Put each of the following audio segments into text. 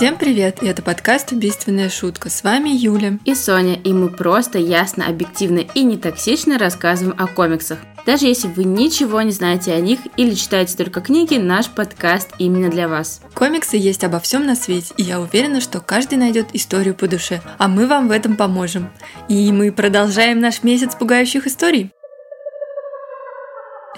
Всем привет, и это подкаст «Убийственная шутка». С вами Юля. И Соня, и мы просто ясно, объективно и не токсично рассказываем о комиксах. Даже если вы ничего не знаете о них или читаете только книги, наш подкаст именно для вас. Комиксы есть обо всем на свете, и я уверена, что каждый найдет историю по душе, а мы вам в этом поможем. И мы продолжаем наш месяц пугающих историй.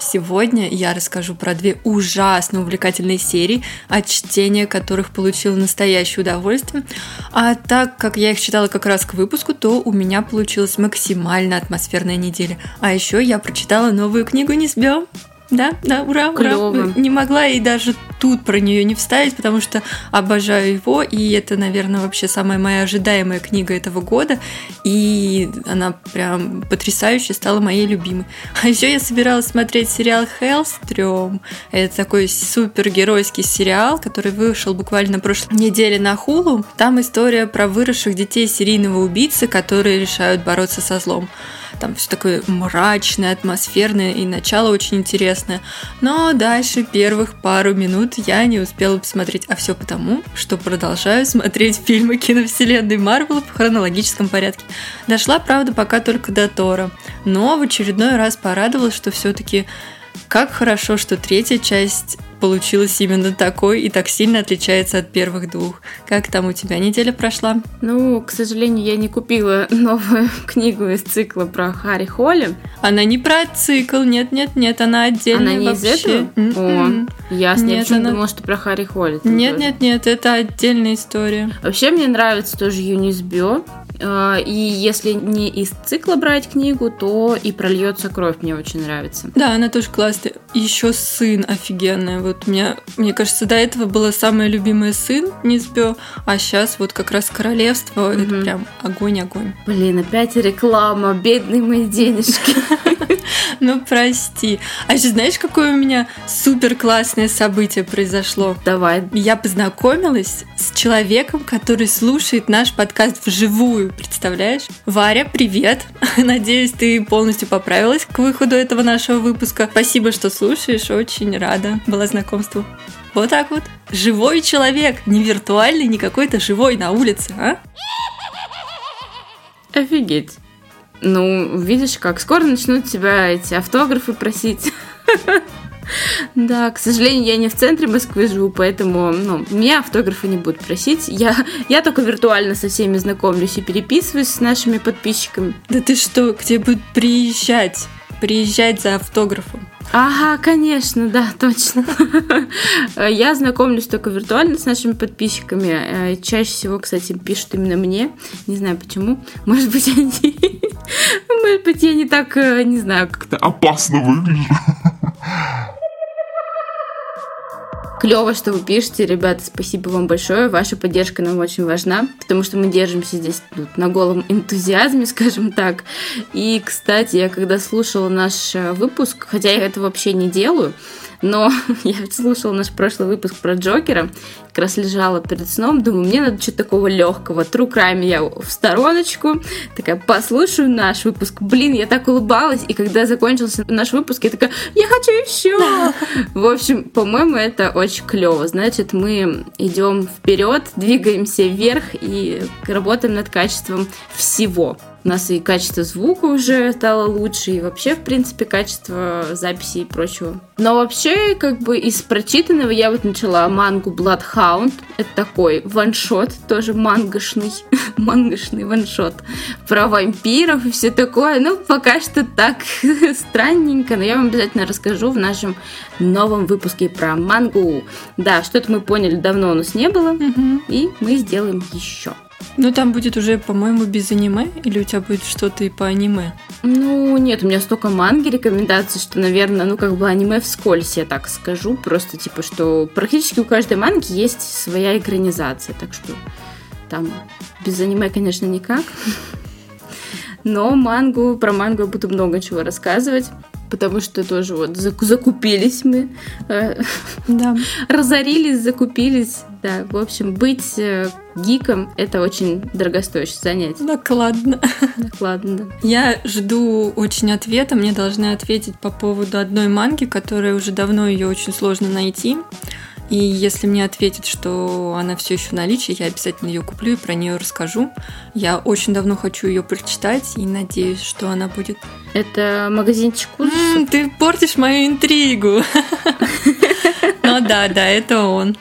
Сегодня я расскажу про две ужасно увлекательные серии, от чтения которых получила настоящее удовольствие. А так как я их читала как раз к выпуску, то у меня получилась максимально атмосферная неделя. А еще я прочитала новую книгу «Несбё». Да, да, ура, ура. Не могла и даже тут про нее не вставить, потому что обожаю его, и это, наверное, вообще самая моя ожидаемая книга этого года, и она прям потрясающая, стала моей любимой. А еще я собиралась смотреть сериал Hellstrom. Это такой супергеройский сериал, который вышел буквально на прошлой неделе на Хулу. Там история про выросших детей серийного убийцы, которые решают бороться со злом. Там все такое мрачное, атмосферное, и начало очень интересное. Но дальше первых пару минут я не успела посмотреть. А все потому, что продолжаю смотреть фильмы киновселенной Марвел в хронологическом порядке. Дошла, правда, пока только до Тора. Но в очередной раз порадовалась, что все-таки как хорошо, что третья часть получилась именно такой и так сильно отличается от первых двух. Как там у тебя неделя прошла? Ну, к сожалению, я не купила новую книгу из цикла про Харри Холли. Она не про цикл, нет-нет-нет, она отдельная Она не из вообще. этого? М-м. О, ясно. Я Нет, почему-то она- думала, что про Харри Холли. Нет-нет-нет, это отдельная история. Вообще мне нравится тоже Юнисбё. Э, И если не из цикла брать книгу, то и прольется кровь мне очень нравится. Да, она тоже классная. Еще сын офигенная. Вот меня, мне кажется, до этого была самая любимая сын Низбё, а сейчас вот как раз королевство. Это Мгм. прям огонь-огонь. Блин, опять реклама, бедные мои денежки. Ну, прости. А еще знаешь, какое у меня супер классное событие произошло? Давай. Я познакомилась с человеком, который слушает наш подкаст вживую, представляешь? Варя, привет! Надеюсь, ты полностью поправилась к выходу этого нашего выпуска. Спасибо, что слушаешь, очень рада была знакомству. Вот так вот. Живой человек, не виртуальный, не какой-то живой на улице, а? Офигеть. Ну, видишь как, скоро начнут тебя эти автографы просить. Да, к сожалению, я не в центре Москвы живу, поэтому ну, меня автографы не будут просить. Я, я только виртуально со всеми знакомлюсь и переписываюсь с нашими подписчиками. Да ты что, к тебе будут приезжать? Приезжать за автографом. Ага, конечно, да, точно. Я знакомлюсь только виртуально с нашими подписчиками. Э, Чаще всего, кстати, пишут именно мне. Не знаю почему. Может быть, они... Может быть, я не так, э, не знаю, как опасно выгляжу. Клево, что вы пишете, ребята, спасибо вам большое. Ваша поддержка нам очень важна, потому что мы держимся здесь тут на голом энтузиазме, скажем так. И, кстати, я когда слушала наш э, выпуск, хотя я это вообще не делаю, но я ведь слушала наш прошлый выпуск про Джокера, как раз лежала перед сном, думаю, мне надо что-то такого легкого. True Crime я в стороночку, такая, послушаю наш выпуск. Блин, я так улыбалась, и когда закончился наш выпуск, я такая, я хочу еще! В общем, по-моему, это очень клево. Значит, мы идем вперед, двигаемся вверх и работаем над качеством всего. У нас и качество звука уже стало лучше, и вообще, в принципе, качество записи и прочего. Но вообще, как бы из прочитанного я вот начала мангу Bloodhound. Это такой ваншот, тоже мангашный, мангашный ваншот про вампиров и все такое. Ну, пока что так странненько, но я вам обязательно расскажу в нашем новом выпуске про мангу. Да, что-то мы поняли, давно у нас не было, и мы сделаем еще. Ну, там будет уже, по-моему, без аниме, или у тебя будет что-то и по аниме? Ну, нет, у меня столько манги рекомендаций, что, наверное, ну, как бы аниме вскользь, я так скажу. Просто, типа, что практически у каждой манги есть своя экранизация, так что там без аниме, конечно, никак. Но мангу, про мангу я буду много чего рассказывать, потому что тоже вот зак- закупились мы, э, Да. разорились, закупились. Да, в общем, быть э, гиком – это очень дорогостоящее занятие. Накладно. Ладно, да. Я жду очень ответа. Мне должны ответить по поводу одной манги, которая уже давно ее очень сложно найти. И если мне ответят, что она все еще в наличии, я обязательно ее куплю и про нее расскажу. Я очень давно хочу ее прочитать и надеюсь, что она будет. Это магазинчик ужасов? Ты портишь мою интригу. Ну да, да, это он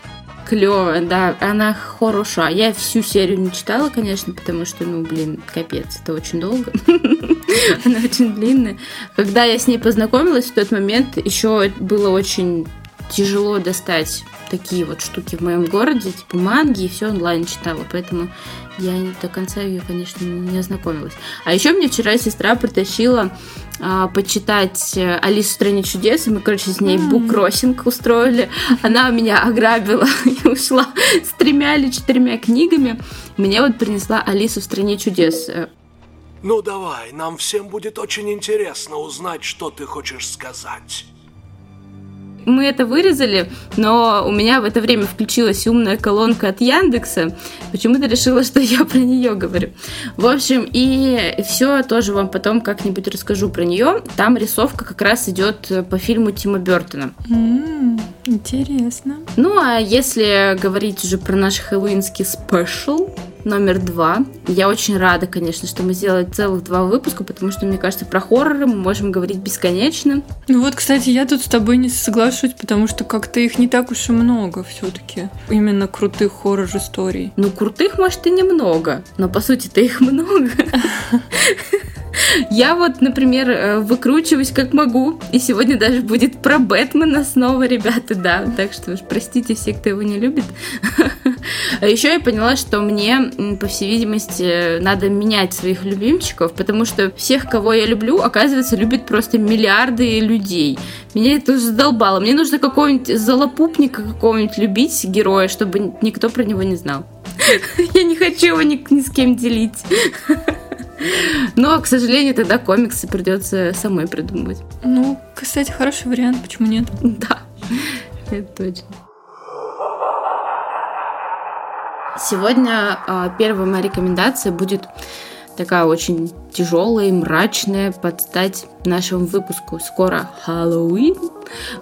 клевая, да, она хороша. Я всю серию не читала, конечно, потому что, ну, блин, капец, это очень долго. Она очень длинная. Когда я с ней познакомилась в тот момент, еще было очень тяжело достать такие вот штуки в моем городе, типа манги, и все онлайн читала, поэтому я до конца ее, конечно, не ознакомилась. А еще мне вчера сестра притащила а, почитать э, Алису в стране чудес, и мы, короче, с ней буккроссинг устроили. Она меня ограбила и ушла с тремя или четырьмя книгами. Мне вот принесла Алису в стране чудес. Ну давай, нам всем будет очень интересно узнать, что ты хочешь сказать мы это вырезали, но у меня в это время включилась умная колонка от Яндекса. Почему-то решила, что я про нее говорю. В общем, и все тоже вам потом как-нибудь расскажу про нее. Там рисовка как раз идет по фильму Тима Бертона. Mm, интересно. Ну, а если говорить уже про наш хэллоуинский спешл, номер два. Я очень рада, конечно, что мы сделали целых два выпуска, потому что, мне кажется, про хорроры мы можем говорить бесконечно. Ну вот, кстати, я тут с тобой не соглашусь, потому что как-то их не так уж и много все-таки. Именно крутых хоррор-историй. Ну, крутых, может, и немного, но по сути-то их много. Я вот, например, э, выкручиваюсь как могу, и сегодня даже будет про Бэтмена снова, ребята, да, так что уж простите все, кто его не любит. А еще я поняла, что мне, по всей видимости, надо менять своих любимчиков, потому что всех, кого я люблю, оказывается, любят просто миллиарды людей. Меня это уже задолбало. Мне нужно какого-нибудь залопупника какого-нибудь любить, героя, чтобы никто про него не знал. Я не хочу его ни, ни с кем делить. Но, к сожалению, тогда комиксы придется самой придумывать. Ну, кстати, хороший вариант, почему нет? Да, это точно. Сегодня э, первая моя рекомендация будет такая очень тяжелая и мрачная под стать нашему выпуску. Скоро Хэллоуин.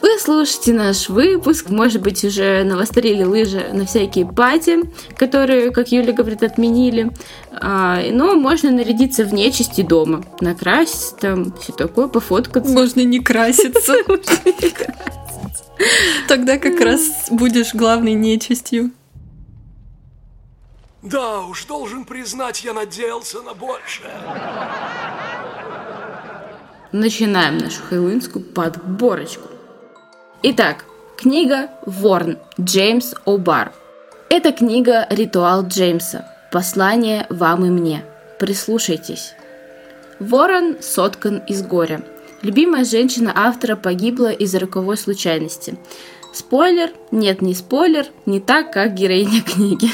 Вы слушаете наш выпуск, может быть, уже навострили лыжи на всякие пати, которые, как Юля говорит, отменили. А, но можно нарядиться в нечисти дома, накраситься там, все такое, пофоткаться. Можно не краситься. Тогда как раз будешь главной нечистью. Да уж, должен признать, я надеялся на большее. Начинаем нашу хэллоуинскую подборочку. Итак, книга «Ворн» Джеймс О'Бар. Это книга «Ритуал Джеймса. Послание вам и мне». Прислушайтесь. Ворон соткан из горя. Любимая женщина автора погибла из-за роковой случайности – Спойлер? Нет, не спойлер, не так, как героиня книги.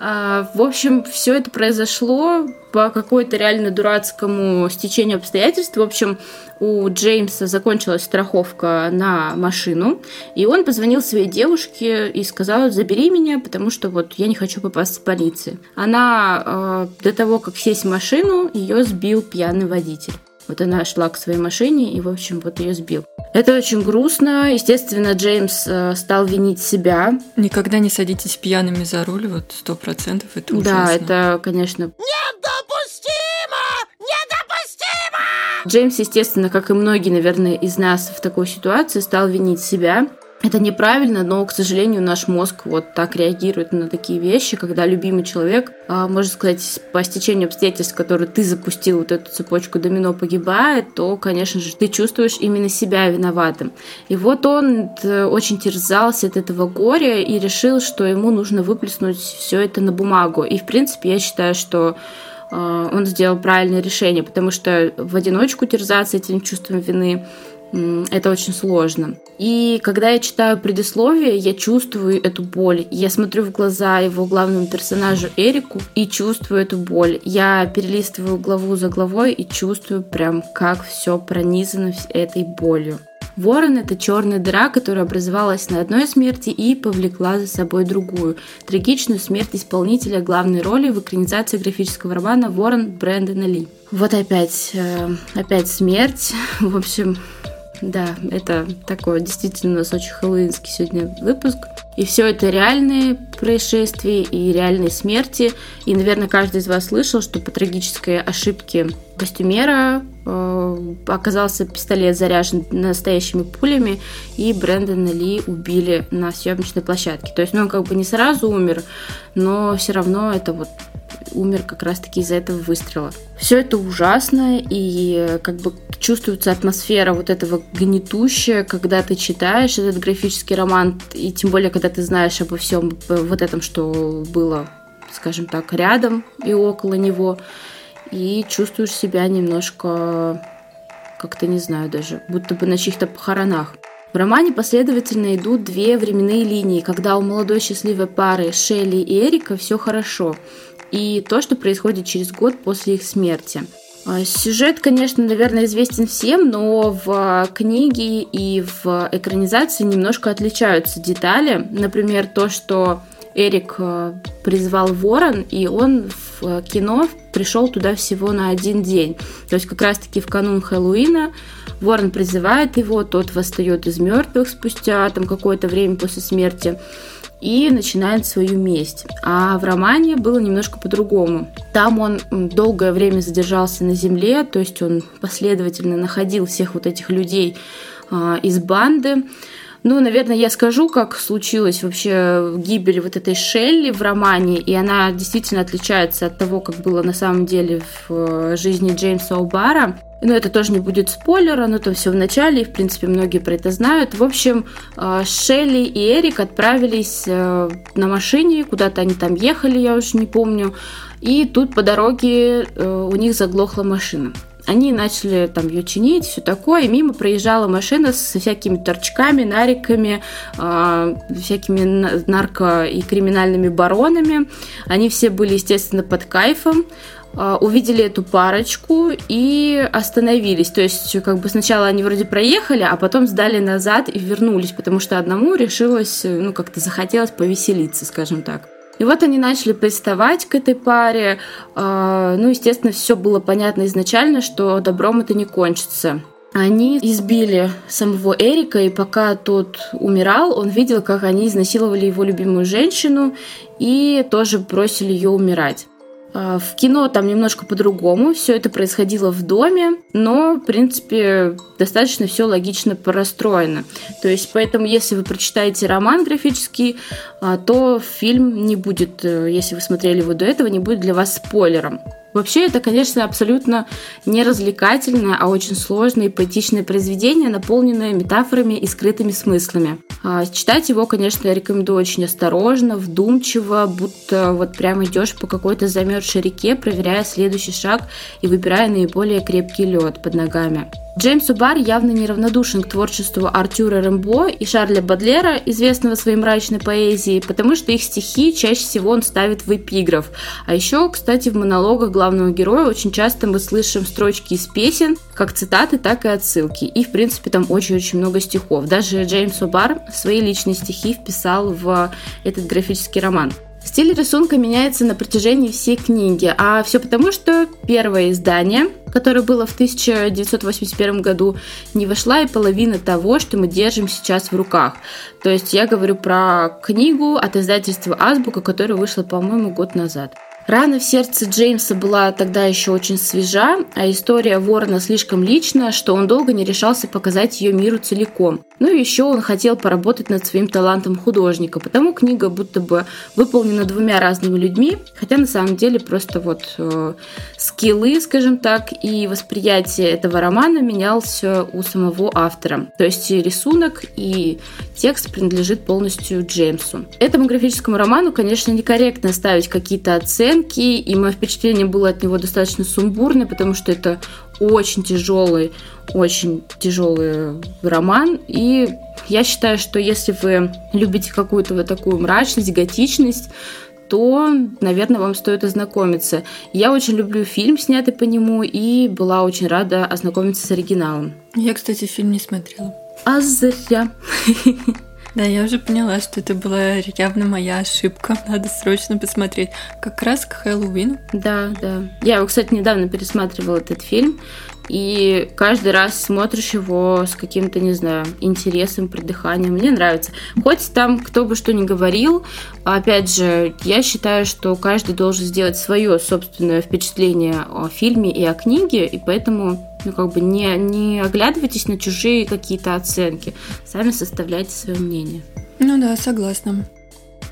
А, в общем, все это произошло по какой-то реально дурацкому стечению обстоятельств. В общем, у Джеймса закончилась страховка на машину, и он позвонил своей девушке и сказал, забери меня, потому что вот я не хочу попасть в полицию. Она э, до того, как сесть в машину, ее сбил пьяный водитель. Вот она шла к своей машине и, в общем, вот ее сбил. Это очень грустно. Естественно, Джеймс э, стал винить себя. Никогда не садитесь пьяными за руль, вот сто процентов это ужасно. Да, это, конечно... Недопустимо! Недопустимо! Джеймс, естественно, как и многие, наверное, из нас в такой ситуации, стал винить себя. Это неправильно, но, к сожалению, наш мозг вот так реагирует на такие вещи, когда любимый человек, а, можно сказать, по стечению обстоятельств, которые ты запустил вот эту цепочку домино погибает, то, конечно же, ты чувствуешь именно себя виноватым. И вот он э, очень терзался от этого горя и решил, что ему нужно выплеснуть все это на бумагу. И, в принципе, я считаю, что а, он сделал правильное решение, потому что в одиночку терзаться этим чувством вины это очень сложно. И когда я читаю предисловие, я чувствую эту боль. Я смотрю в глаза его главному персонажу Эрику и чувствую эту боль. Я перелистываю главу за главой и чувствую прям, как все пронизано этой болью. Ворон — это черная дыра, которая образовалась на одной смерти и повлекла за собой другую. Трагичную смерть исполнителя главной роли в экранизации графического романа «Ворон» Брэндона Ли. Вот опять, э, опять смерть. В общем, Да, это такой действительно у нас очень хэллоуинский сегодня выпуск. И все это реальные происшествия и реальные смерти. И, наверное, каждый из вас слышал, что по трагической ошибке костюмера оказался пистолет заряжен настоящими пулями, и Брэндона Ли убили на съемочной площадке. То есть, ну, он как бы не сразу умер, но все равно это вот умер как раз-таки из-за этого выстрела. Все это ужасно, и как бы чувствуется атмосфера вот этого гнетущая, когда ты читаешь этот графический роман, и тем более, когда ты знаешь обо всем вот этом, что было, скажем так, рядом и около него, и чувствуешь себя немножко, как-то не знаю даже, будто бы на чьих-то похоронах. В романе последовательно идут две временные линии, когда у молодой счастливой пары Шелли и Эрика все хорошо, и то, что происходит через год после их смерти. А, сюжет, конечно, наверное, известен всем, но в книге и в экранизации немножко отличаются детали. Например, то, что Эрик э, призвал ворон, и он в кино пришел туда всего на один день. То есть как раз-таки в канун Хэллоуина ворон призывает его, тот восстает из мертвых спустя там какое-то время после смерти и начинает свою месть. А в романе было немножко по-другому. Там он долгое время задержался на земле, то есть он последовательно находил всех вот этих людей а, из банды. Ну, наверное, я скажу, как случилась вообще гибель вот этой Шелли в романе, и она действительно отличается от того, как было на самом деле в э, жизни Джеймса О'Бара. Но это тоже не будет спойлера, но то все в начале, и, в принципе, многие про это знают. В общем, э, Шелли и Эрик отправились э, на машине, куда-то они там ехали, я уже не помню, и тут по дороге у них заглохла машина. Они начали там ее чинить, все такое, и мимо проезжала машина со всякими торчками, нариками, э, всякими нарко- и криминальными баронами. Они все были, естественно, под кайфом а, увидели эту парочку и остановились. То есть, как бы сначала они вроде проехали, а потом сдали назад и вернулись, потому что одному решилось, ну, как-то захотелось повеселиться, скажем так. И вот они начали приставать к этой паре. А, ну, естественно, все было понятно изначально, что добром это не кончится. Они избили самого Эрика, и пока тот умирал, он видел, как они изнасиловали его любимую женщину и тоже бросили ее умирать. А, в кино там немножко по-другому, все это происходило в доме, но, в принципе, достаточно все логично простроено. То есть, поэтому, если вы прочитаете роман графический, а, то фильм не будет, э, если вы смотрели его до этого, не будет для вас спойлером. Вообще, это, конечно, абсолютно не развлекательное, а очень сложное и поэтичное произведение, наполненное метафорами и скрытыми смыслами. А, читать его, конечно, я рекомендую очень осторожно, вдумчиво, будто вот прямо идешь по какой-то замерзшей реке, проверяя следующий шаг и выбирая наиболее крепкий лед под ногами. Джеймс Убар явно неравнодушен к творчеству Артюра Рембо и Шарля Бадлера, известного своей мрачной поэзией, потому что их стихи чаще всего он ставит в эпиграф. А еще, кстати, в монологах главного героя очень часто мы слышим строчки из песен, как цитаты, так и отсылки. И, в принципе, там очень-очень много стихов. Даже Джеймс Убар свои личные стихи вписал в этот графический роман. Стиль рисунка меняется на протяжении всей книги, а все потому, что первое издание, которое было в 1981 году, не вошла и половина того, что мы держим сейчас в руках. То есть я говорю про книгу от издательства Азбука, которая вышла, по-моему, год назад. Рана в сердце Джеймса была тогда еще очень свежа, а история Ворона слишком личная, что он долго не решался показать ее миру целиком. Ну и еще он хотел поработать над своим талантом художника, потому книга будто бы выполнена двумя разными людьми, хотя на самом деле просто вот э, скиллы, скажем так, и восприятие этого романа менялся у самого автора. То есть и рисунок и текст принадлежит полностью Джеймсу. Этому графическому роману, конечно, некорректно ставить какие-то оценки, и мое впечатление было от него достаточно сумбурное, потому что это очень тяжелый, очень тяжелый роман. И я считаю, что если вы любите какую-то вот такую мрачность, готичность, то, наверное, вам стоит ознакомиться. Я очень люблю фильм, снятый по нему, и была очень рада ознакомиться с оригиналом. Я, кстати, фильм не смотрела. А зря. Да, я уже поняла, что это была явно моя ошибка. Надо срочно посмотреть. Как раз к Хэллоуину. Да, да. Я, кстати, недавно пересматривала этот фильм. И каждый раз смотришь его с каким-то, не знаю, интересом, придыханием. Мне нравится. Хоть там кто бы что ни говорил, опять же, я считаю, что каждый должен сделать свое собственное впечатление о фильме и о книге, и поэтому ну, как бы не, не оглядывайтесь на чужие какие-то оценки. Сами составляйте свое мнение. Ну да, согласна.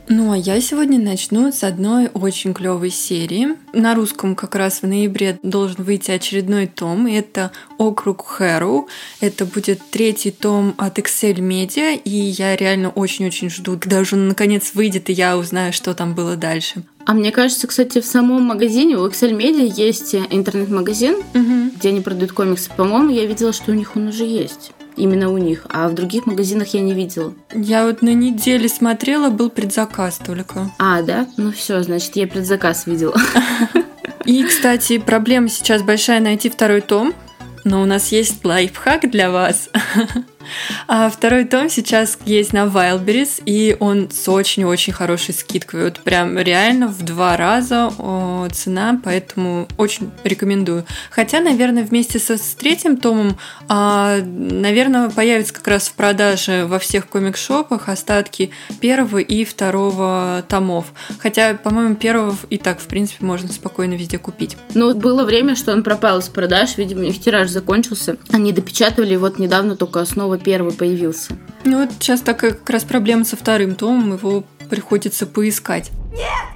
Ну, а я сегодня начну с одной очень клевой серии. На русском как раз в ноябре должен выйти очередной том, это «Округ Хэру». Это будет третий том от Excel Media, и я реально очень-очень жду, когда уже наконец выйдет, и я узнаю, что там было дальше. А мне кажется, кстати, в самом магазине у Excel Media есть интернет-магазин, угу. где они продают комиксы. По-моему, я видела, что у них он уже есть именно у них, а в других магазинах я не видела. Я вот на неделе смотрела, был предзаказ только. А, да? Ну все, значит, я предзаказ видела. И, кстати, проблема сейчас большая найти второй том, но у нас есть лайфхак для вас. А второй том сейчас есть на Wildberries, и он с очень-очень хорошей скидкой. Вот прям реально в два раза о, цена, поэтому очень рекомендую. Хотя, наверное, вместе со, с третьим томом, а, наверное, появится как раз в продаже во всех комик-шопах остатки первого и второго томов. Хотя, по-моему, первого и так, в принципе, можно спокойно везде купить. Ну, было время, что он пропал из продаж, видимо, у тираж закончился. Они допечатывали, вот недавно только снова снова первый появился. Ну вот сейчас такая как раз проблема со вторым томом, его приходится поискать. Нет!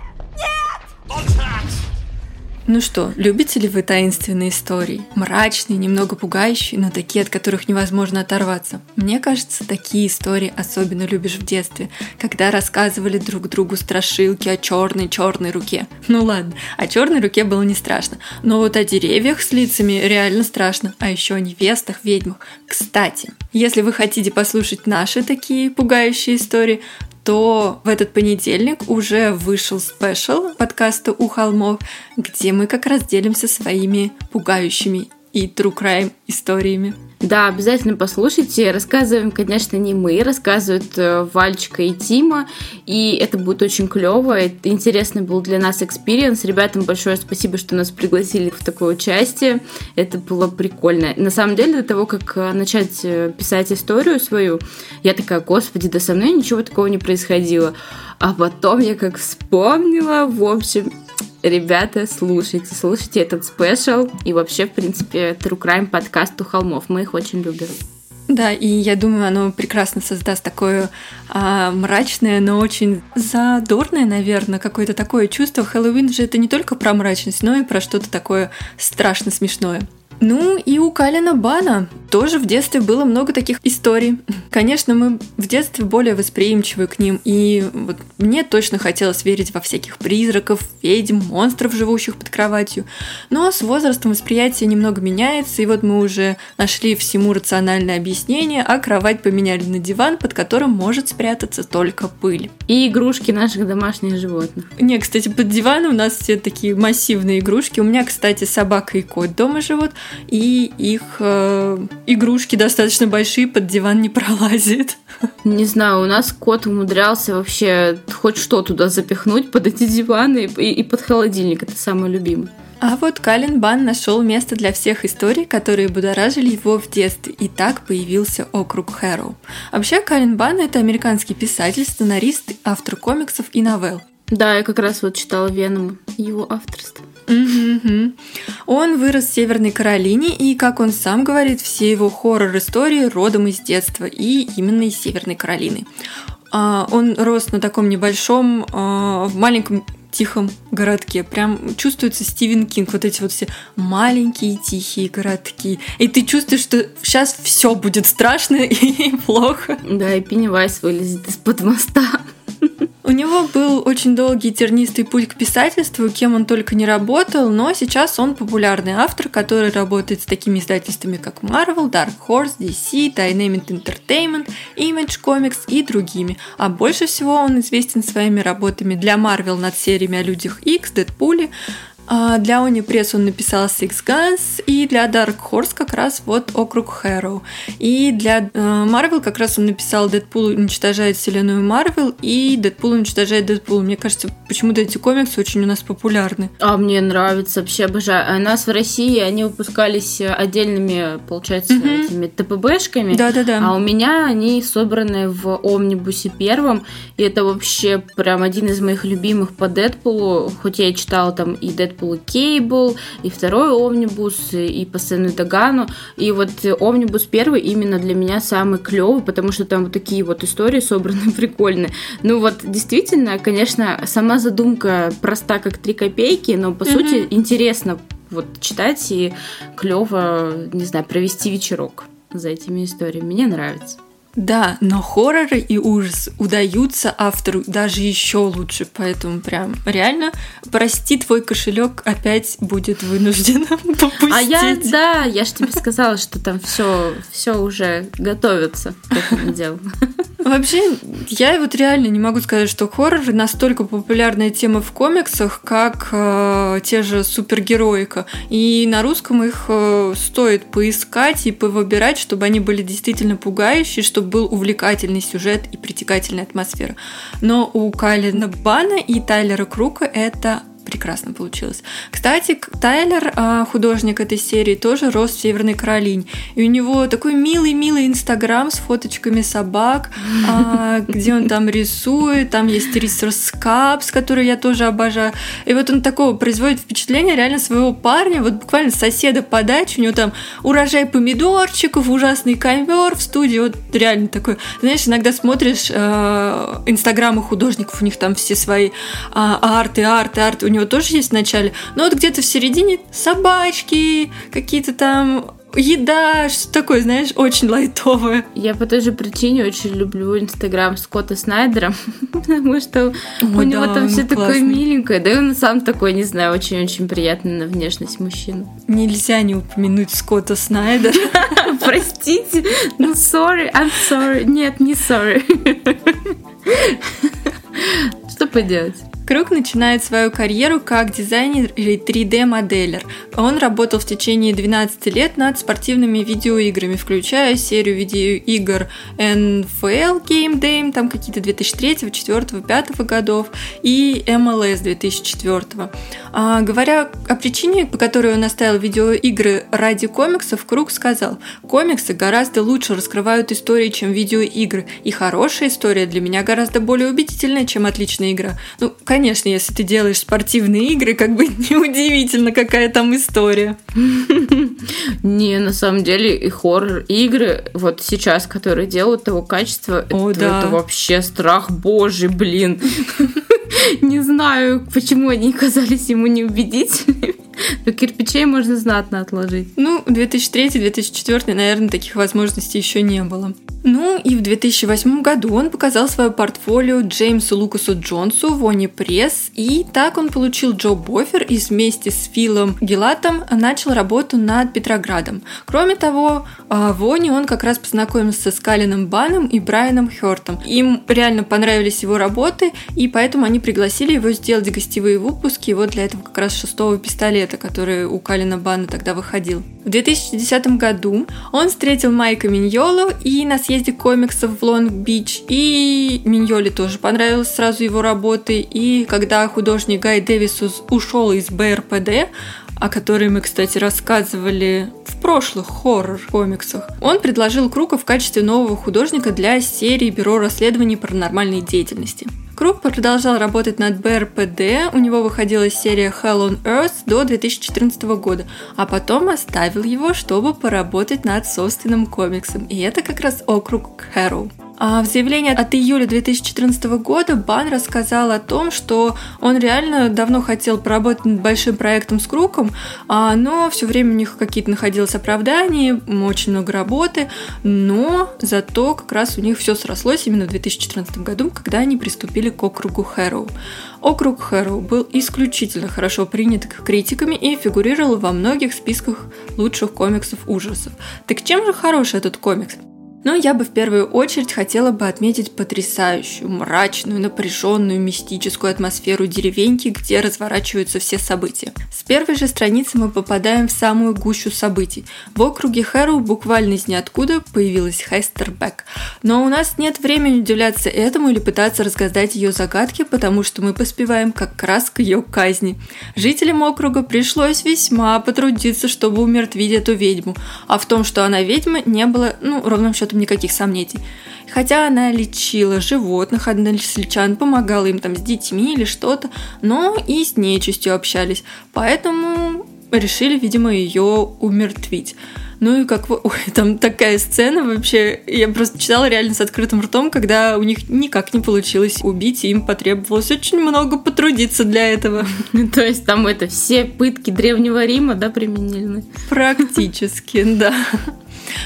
Ну что, любите ли вы таинственные истории? Мрачные, немного пугающие, но такие, от которых невозможно оторваться. Мне кажется, такие истории особенно любишь в детстве, когда рассказывали друг другу страшилки о черной черной руке. Ну ладно, о черной руке было не страшно, но вот о деревьях с лицами реально страшно, а еще о невестах, ведьмах. Кстати, если вы хотите послушать наши такие пугающие истории, то в этот понедельник уже вышел спешл подкаста «У холмов», где мы как раз делимся своими пугающими и true crime историями. Да, обязательно послушайте. Рассказываем, конечно, не мы, рассказывают э, Вальчика и Тима, и это будет очень клево. Это интересный был для нас experience. Ребятам большое спасибо, что нас пригласили в такое участие. Это было прикольно. На самом деле, до того, как э, начать э, писать историю свою, я такая, господи, да со мной ничего такого не происходило. А потом я как вспомнила, в общем, Ребята, слушайте, слушайте этот special и вообще, в принципе, True Crime подкаст у холмов. Мы их очень любим. Да, и я думаю, оно прекрасно создаст такое а, мрачное, но очень задорное, наверное, какое-то такое чувство. Хэллоуин же это не только про мрачность, но и про что-то такое страшно смешное. Ну и у Калина Бана тоже в детстве было много таких историй. Конечно, мы в детстве более восприимчивы к ним, и вот мне точно хотелось верить во всяких призраков, ведьм, монстров, живущих под кроватью. Но с возрастом восприятие немного меняется, и вот мы уже нашли всему рациональное объяснение, а кровать поменяли на диван, под которым может спрятаться только пыль. И игрушки наших домашних животных. Не, кстати, под диваном у нас все такие массивные игрушки. У меня, кстати, собака и кот дома живут, и их э, игрушки достаточно большие, под диван не пролазит. Не знаю, у нас кот умудрялся вообще хоть что туда запихнуть под эти диваны и, и под холодильник. Это самое любимое. А вот Калин Бан нашел место для всех историй, которые будоражили его в детстве, и так появился округ Хэроу. Вообще, Калин Бан – это американский писатель, сценарист, автор комиксов и новелл. Да, я как раз вот читала Веном, его авторство. Он вырос в Северной Каролине, и, как он сам говорит, все его хоррор-истории родом из детства, и именно из Северной Каролины. А, он рос на таком небольшом, а, в маленьком тихом городке. Прям чувствуется Стивен Кинг, вот эти вот все маленькие тихие городки. И ты чувствуешь, что сейчас все будет страшно и плохо. Да, и Пеннивайз вылезет из-под моста. У него был очень долгий тернистый путь к писательству, кем он только не работал, но сейчас он популярный автор, который работает с такими издательствами, как Marvel, Dark Horse, DC, Dynamic Entertainment, Image Comics и другими. А больше всего он известен своими работами для Marvel над сериями о Людях X, Дэдпуле, для Oni Press он написал Six Guns, и для Dark Horse как раз вот Округ Хэроу. И для э, Marvel как раз он написал Дэдпул уничтожает вселенную Марвел и Дэдпул уничтожает Дэдпул. Мне кажется, почему-то эти комиксы очень у нас популярны. А мне нравится, вообще обожаю. А у нас в России они выпускались отдельными, получается, угу. этими ТПБшками. Да-да-да. А у меня они собраны в Омнибусе первом, и это вообще прям один из моих любимых по Дэдпулу, хоть я и читала там и Дэдпул Кейбл, и второй Омнибус, и по Сену Дагану, и вот Омнибус первый именно для меня самый клевый, потому что там вот такие вот истории собраны прикольные. Ну вот действительно, конечно, сама задумка проста как три копейки, но по mm-hmm. сути интересно вот читать и клево, не знаю, провести вечерок за этими историями. Мне нравится. Да, но хорроры и ужас удаются автору даже еще лучше, поэтому прям реально прости твой кошелек опять будет вынужден попустить. А я, да, я же тебе сказала, что там все, все уже готовится к этому делу. Вообще, я вот реально не могу сказать, что хоррор настолько популярная тема в комиксах, как э, те же супергероика. И на русском их э, стоит поискать и повыбирать, чтобы они были действительно пугающие, чтобы был увлекательный сюжет и притекательная атмосфера. Но у Кайлина Бана и Тайлера Крука это прекрасно получилось. Кстати, Тайлер, а, художник этой серии, тоже рос в Северной Каролине. И у него такой милый-милый инстаграм с фоточками собак, а, где он там рисует, там есть Resource Cups, который я тоже обожаю. И вот он такого производит впечатление реально своего парня, вот буквально соседа по даче, у него там урожай помидорчиков, ужасный ковер в студии, вот реально такой. Знаешь, иногда смотришь э, инстаграмы художников, у них там все свои а, арты, арты, арты, у него него тоже есть в начале, но вот где-то в середине собачки, какие-то там еда, что такое, знаешь, очень лайтовое. Я по той же причине очень люблю Инстаграм Скотта Снайдера, потому что О, у да, него там все такое миленькое, да и он сам такой, не знаю, очень-очень приятный на внешность мужчина. Нельзя не упомянуть Скотта Снайдера. Простите, ну sorry, I'm sorry. Нет, не sorry. Что поделать? Круг начинает свою карьеру как дизайнер или 3D-моделер. Он работал в течение 12 лет над спортивными видеоиграми, включая серию видеоигр NFL Game Day, там какие-то 2003, 2004, 2005 годов, и MLS 2004. А, говоря о причине, по которой он оставил видеоигры ради комиксов, Круг сказал, комиксы гораздо лучше раскрывают истории, чем видеоигры, и хорошая история для меня гораздо более убедительная, чем отличная игра. Ну, конечно, если ты делаешь спортивные игры, как бы неудивительно, какая там история. Не, на самом деле и хоррор-игры вот сейчас, которые делают того качества, О, это, да. это вообще страх божий, блин. Не знаю, почему они казались ему неубедительными. Но кирпичей можно знатно отложить. Ну, 2003-2004, наверное, таких возможностей еще не было. Ну и в 2008 году он показал свое портфолио Джеймсу Лукасу Джонсу в Они Пресс, и так он получил Джоб-офер и вместе с Филом Гелатом начал работу над Петроградом. Кроме того, а, в Они он как раз познакомился с Калином Баном и Брайаном Хёртом. Им реально понравились его работы, и поэтому они пригласили его сделать гостевые выпуски вот для этого как раз шестого пистолета, который у Калина Бана тогда выходил. В 2010 году он встретил Майка Миньолу и на съезде комиксов в Лонг-Бич, и Миньоле тоже понравилась сразу его работы, и когда художник Гай Дэвисус ушел из БРПД, о которой мы, кстати, рассказывали в прошлых хоррор-комиксах, он предложил Крука в качестве нового художника для серии Бюро расследований паранормальной деятельности. Круг продолжал работать над БРПД, у него выходила серия Hell on Earth до 2014 года, а потом оставил его, чтобы поработать над собственным комиксом, и это как раз округ Хэрроу. А в заявлении от июля 2014 года Бан рассказал о том, что он реально давно хотел поработать над большим проектом с Круком, а, но все время у них какие-то находилось оправдания, очень много работы, но зато как раз у них все срослось именно в 2014 году, когда они приступили к округу Хэроу. Округ Хэроу был исключительно хорошо принят критиками и фигурировал во многих списках лучших комиксов ужасов. Так чем же хорош этот комикс? Но я бы в первую очередь хотела бы отметить потрясающую, мрачную, напряженную, мистическую атмосферу деревеньки, где разворачиваются все события. С первой же страницы мы попадаем в самую гущу событий. В округе Хэрроу буквально из ниоткуда появилась Хестер Бек. Но у нас нет времени удивляться этому или пытаться разгадать ее загадки, потому что мы поспеваем как раз к ее казни. Жителям округа пришлось весьма потрудиться, чтобы умертвить эту ведьму, а в том, что она ведьма, не было, ну, ровным счетом этом никаких сомнений. Хотя она лечила животных, односельчан, помогала им там с детьми или что-то, но и с нечистью общались. Поэтому решили, видимо, ее умертвить. Ну и как... Ой, там такая сцена вообще... Я просто читала реально с открытым ртом, когда у них никак не получилось убить, и им потребовалось очень много потрудиться для этого. То есть там это все пытки Древнего Рима, да, применены? Практически, да.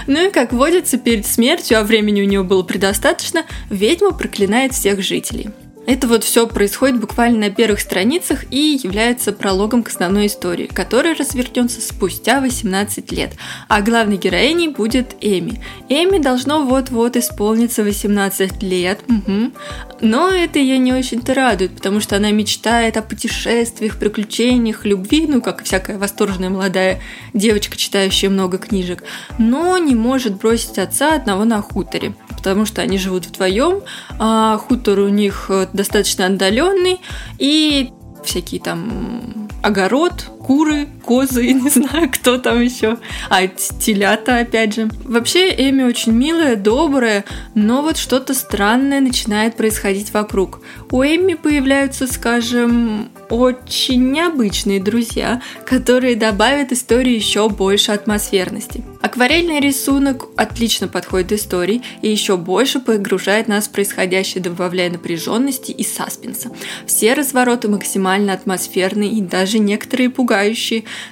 Ну и как водится, перед смертью, а времени у него было предостаточно, ведьма проклинает всех жителей. Это вот все происходит буквально на первых страницах и является прологом к основной истории, которая развернется спустя 18 лет. А главной героиней будет Эми. Эми должно вот-вот исполниться 18 лет, угу. но это ее не очень-то радует, потому что она мечтает о путешествиях, приключениях, любви, ну как и всякая восторженная молодая девочка, читающая много книжек, но не может бросить отца одного на хуторе потому что они живут вдвоем, а хутор у них э, достаточно отдаленный, и всякие там огород, куры, козы, не знаю, кто там еще. А телята, опять же. Вообще, Эми очень милая, добрая, но вот что-то странное начинает происходить вокруг. У Эми появляются, скажем, очень необычные друзья, которые добавят истории еще больше атмосферности. Акварельный рисунок отлично подходит истории и еще больше погружает нас в происходящее, добавляя напряженности и саспенса. Все развороты максимально атмосферные и даже некоторые пугающие.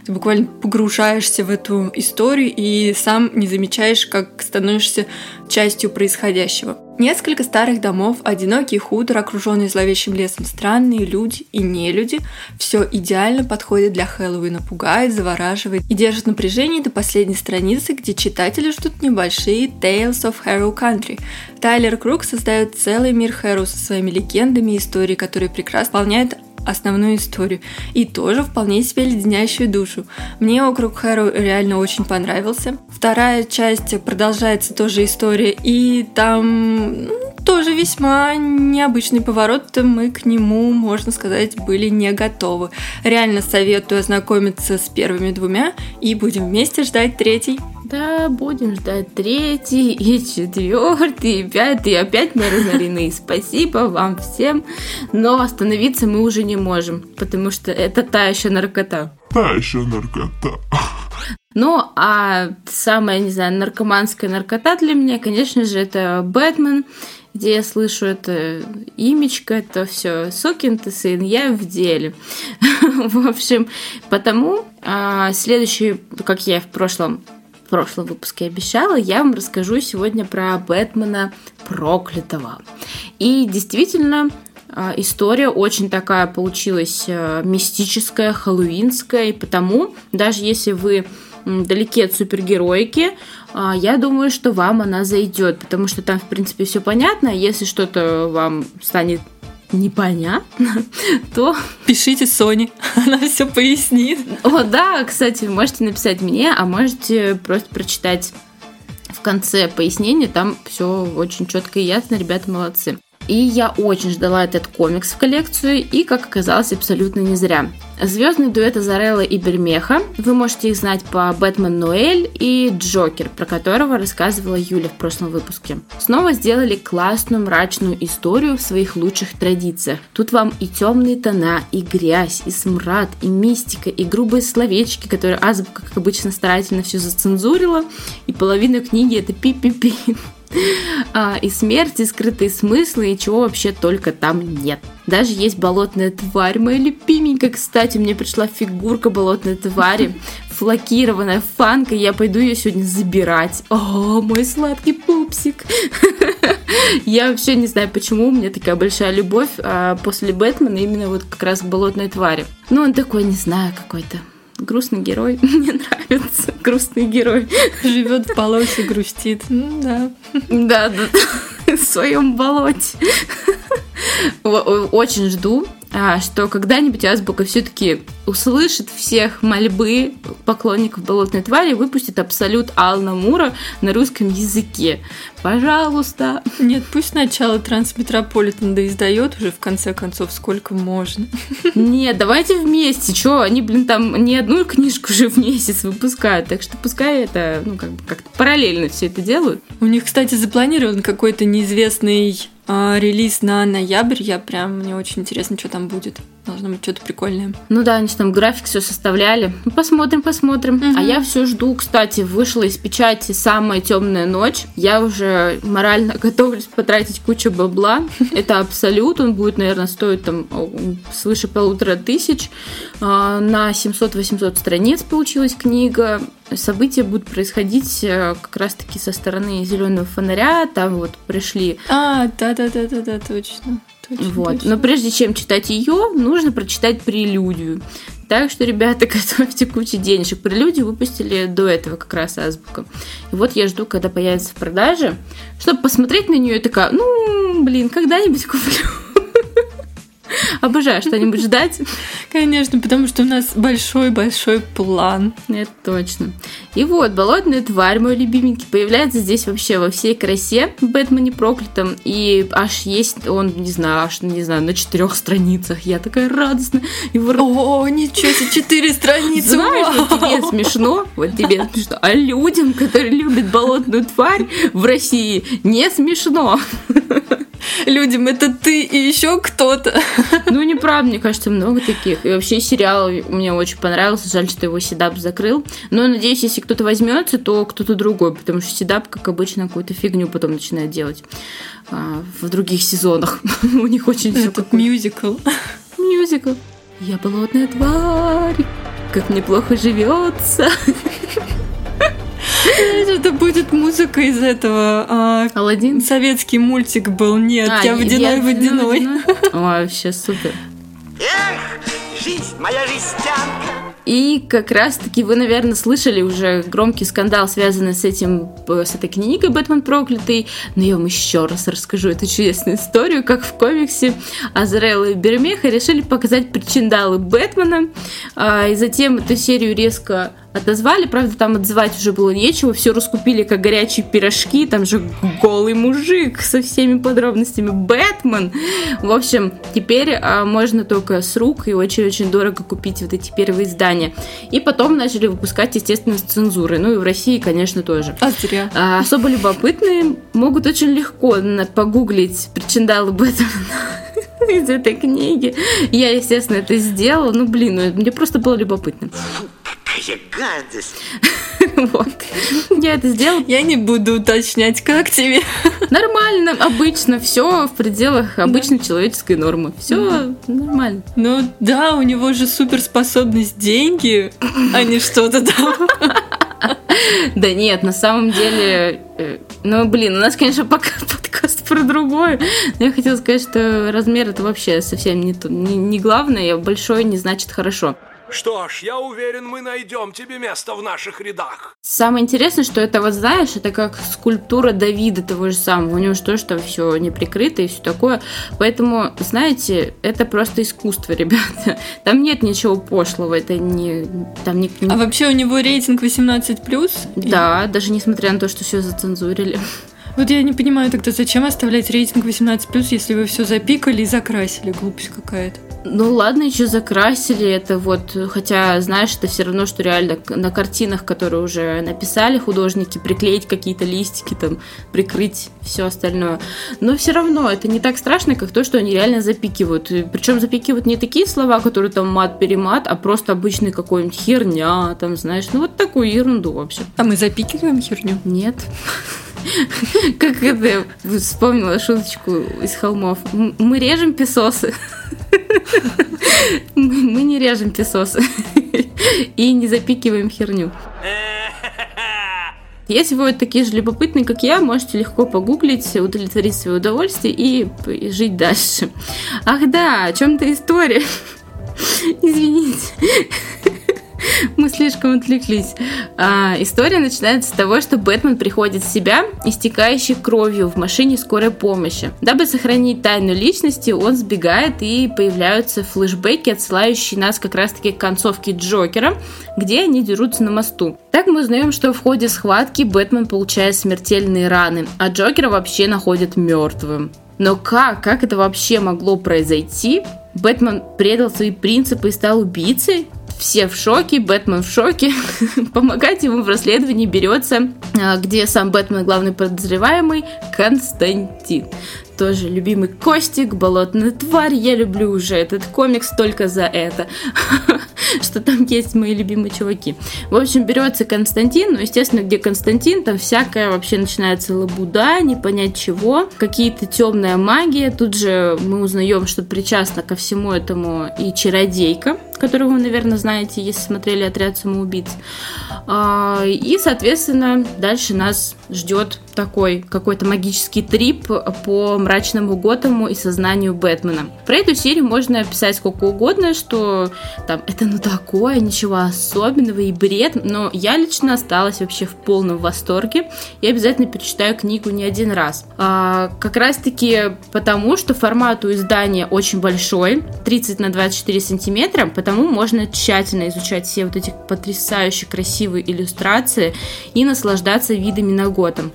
Ты буквально погружаешься в эту историю и сам не замечаешь, как становишься частью происходящего. Несколько старых домов, одинокий хутор, окруженный зловещим лесом, странные люди и не люди. Все идеально подходит для Хэллоуина, пугает, завораживает и держит напряжение до последней страницы, где читатели ждут небольшие Tales of Harrow Country. Тайлер Круг создает целый мир Хэрроу со своими легендами и историей, которые прекрасно выполняют основную историю и тоже вполне себе леденящую душу. Мне округ Хэру реально очень понравился. Вторая часть продолжается тоже история, и там ну, тоже весьма необычный поворот, мы к нему, можно сказать, были не готовы. Реально советую ознакомиться с первыми двумя и будем вместе ждать третий. Да, будем ждать третий, и четвертый, и пятый, и опять Маринарины. Спасибо вам всем, но остановиться мы уже не можем, потому что это та еще наркота. Та еще наркота. Ну, а самая, не знаю, наркоманская наркота для меня, конечно же, это Бэтмен, где я слышу это имечко, это все сукин ты сын, я в деле. в общем, потому а, следующий, как я в прошлом в прошлом выпуске обещала, я вам расскажу сегодня про Бэтмена проклятого. И действительно, а, история очень такая получилась а, мистическая, хэллоуинская, и потому, даже если вы далеки от супергероики, а, я думаю, что вам она зайдет, потому что там, в принципе, все понятно. Если что-то вам станет непонятно, то... Пишите Соне, она все пояснит. О, да, кстати, можете написать мне, а можете просто прочитать в конце пояснения, там все очень четко и ясно, ребята молодцы. И я очень ждала этот комикс в коллекцию, и, как оказалось, абсолютно не зря. Звездный дуэт Азарелла и Бермеха. Вы можете их знать по Бэтмен Ноэль и Джокер, про которого рассказывала Юля в прошлом выпуске. Снова сделали классную мрачную историю в своих лучших традициях. Тут вам и темные тона, и грязь, и смрад, и мистика, и грубые словечки, которые Азбука, как обычно, старательно все зацензурила, и половина книги это пи-пи-пи а, и смерть, и скрытые смыслы, и чего вообще только там нет. Даже есть болотная тварь, моя любименькая. Кстати, мне пришла фигурка болотной твари, флокированная фанка, я пойду ее сегодня забирать. О, мой сладкий пупсик. Я вообще не знаю, почему у меня такая большая любовь а после Бэтмена именно вот как раз к болотной твари. Ну, он такой, не знаю, какой-то грустный герой. Мне нравится грустный герой. Живет в болоте, грустит. Ну да. Да, да, в своем болоте. Очень жду что когда-нибудь Азбука все-таки услышит всех мольбы поклонников болотной твари и выпустит абсолют Ална Мура на русском языке. Пожалуйста. Нет, пусть сначала Трансметрополитен да издает уже в конце концов, сколько можно. Нет, давайте вместе. Че, они, блин, там не одну книжку уже в месяц выпускают, так что пускай это, ну, как бы как-то параллельно все это делают. У них, кстати, запланирован какой-то неизвестный а, релиз на ноябрь. Я прям, мне очень интересно, что там будет. Должно быть что-то прикольное. Ну да, они там график все составляли. Ну, посмотрим, посмотрим. Угу. А я все жду, кстати, вышла из печати самая темная ночь. Я уже морально готовлюсь потратить кучу бабла. Это абсолют. Он будет, наверное, стоить там свыше полутора тысяч. А, на 700-800 страниц получилась книга события будут происходить э, как раз-таки со стороны зеленого фонаря. Там вот пришли. А, да-да-да-да-да, точно. Точно, вот. Но прежде чем читать ее, нужно прочитать прелюдию. Так что, ребята, готовьте кучу денежек. Прелюдию выпустили до этого как раз азбука. И вот я жду, когда появится в продаже, чтобы посмотреть на нее и такая, ну, блин, когда-нибудь куплю. Обожаю что-нибудь ждать. Конечно, потому что у нас большой-большой план. Это точно. И вот, болотная тварь, мой любименький, появляется здесь вообще во всей красе в Бэтмене проклятом. И аж есть он, не знаю, аж, не знаю, на четырех страницах. Я такая радостная. Его... О, ничего себе, четыре страницы! Знаешь, вот тебе смешно, вот тебе смешно. А людям, которые любят болотную тварь в России, не смешно людям, это ты и еще кто-то. Ну, неправда, мне кажется, много таких. И вообще сериал мне очень понравился. Жаль, что его Седап закрыл. Но надеюсь, если кто-то возьмется, то кто-то другой, потому что Седап, как обычно, какую-то фигню потом начинает делать а, в других сезонах. У них очень все как мюзикл. Мюзикл. Я болотная тварь, как мне плохо живется. Это будет музыка из этого. А, Алладин? Советский мультик был. Нет, а, я водяной водяной. Ой, вообще супер. Эх, жизнь моя жестянка. И как раз-таки вы, наверное, слышали уже громкий скандал, связанный с этим, э, с этой книгой «Бэтмен проклятый». Но я вам еще раз расскажу эту чудесную историю, как в комиксе Азраэл и Бермеха решили показать причиндалы Бэтмена, а, и затем эту серию резко отозвали, правда, там отзывать уже было нечего, все раскупили как горячие пирожки, там же голый мужик со всеми подробностями, Бэтмен. В общем, теперь а, можно только с рук и очень-очень дорого купить вот эти первые издания. И потом начали выпускать, естественно, с цензурой. Ну и в России, конечно, тоже. А зря. А, особо любопытные могут очень легко погуглить причиндалы Бэтмена из этой книги. Я, естественно, это сделала. Ну, блин, ну, мне просто было любопытно. Какая гадость! Вот. Я это сделала. Я не буду уточнять, как тебе. Нормально, обычно, все в пределах обычной да. человеческой нормы. Все да. нормально. Ну да, у него же суперспособность деньги, а не что-то там. Да нет, на самом деле, э, ну блин, у нас, конечно, пока подкаст про другое. Но я хотела сказать, что размер это вообще совсем не, не, не главное, большой не значит хорошо. Что ж, я уверен, мы найдем тебе место в наших рядах. Самое интересное, что это, вот знаешь, это как скульптура Давида того же самого. У него что что все не прикрыто и все такое. Поэтому, знаете, это просто искусство, ребята. Там нет ничего пошлого, это не... Там не, не... А вообще у него рейтинг 18+. Да, и... даже несмотря на то, что все зацензурили. Вот я не понимаю тогда, зачем оставлять рейтинг 18+, если вы все запикали и закрасили. Глупость какая-то. Ну ладно, еще закрасили это вот, хотя, знаешь, это все равно, что реально на картинах, которые уже написали художники, приклеить какие-то листики, там, прикрыть все остальное. Но все равно это не так страшно, как то, что они реально запикивают. Причем запикивают не такие слова, которые там мат-перемат, а просто обычный какой-нибудь херня, там, знаешь, ну вот такую ерунду вообще. А мы запикиваем херню? Нет. Как это, вспомнила шуточку из холмов. Мы режем песосы. Мы не режем песосы. И не запикиваем херню. Если вы такие же любопытные, как я, можете легко погуглить, удовлетворить свое удовольствие и жить дальше. Ах да, о чем-то история. Извините. Мы слишком отвлеклись. А, история начинается с того, что Бэтмен приходит в себя, истекающий кровью в машине скорой помощи. Дабы сохранить тайну личности, он сбегает и появляются флешбеки, отсылающие нас как раз-таки к концовке Джокера, где они дерутся на мосту. Так мы узнаем, что в ходе схватки Бэтмен получает смертельные раны, а Джокера вообще находят мертвым. Но как? Как это вообще могло произойти? Бэтмен предал свои принципы и стал убийцей? Все в шоке, Бэтмен в шоке. Помогать ему в расследовании берется, а, где сам Бэтмен главный подозреваемый Константин тоже любимый Костик, Болотная тварь. Я люблю уже этот комикс только за это, что там есть мои любимые чуваки. В общем, берется Константин, ну, естественно, где Константин, там всякое вообще начинается лабуда, не понять чего, какие-то темная магия. Тут же мы узнаем, что причастна ко всему этому и чародейка, которую вы, наверное, знаете, если смотрели «Отряд самоубийц». А, и, соответственно, дальше нас ждет такой какой-то магический трип по мрачному Готэму и сознанию Бэтмена. Про эту серию можно писать сколько угодно, что там это ну такое, ничего особенного и бред, но я лично осталась вообще в полном восторге и обязательно перечитаю книгу не один раз. А, как раз таки потому, что формат у издания очень большой, 30 на 24 сантиметра, потому можно тщательно изучать все вот эти потрясающе красивые иллюстрации и наслаждаться видами на Готэм.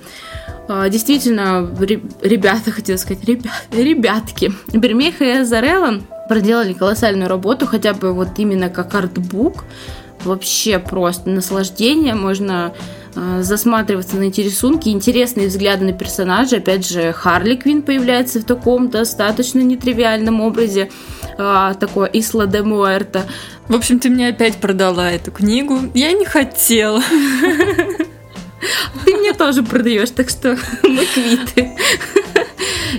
А, действительно, ребята, хотела сказать, ребят, ребятки, Бермеха и Азарелла проделали колоссальную работу, хотя бы вот именно как артбук. Вообще просто наслаждение, можно э, засматриваться на эти рисунки, интересные взгляды на персонажа. Опять же, Харли Квин появляется в таком достаточно нетривиальном образе, э, такое Исла де Муэрта. В общем, ты мне опять продала эту книгу. Я не хотела. Ты мне тоже продаешь, так что мы квиты.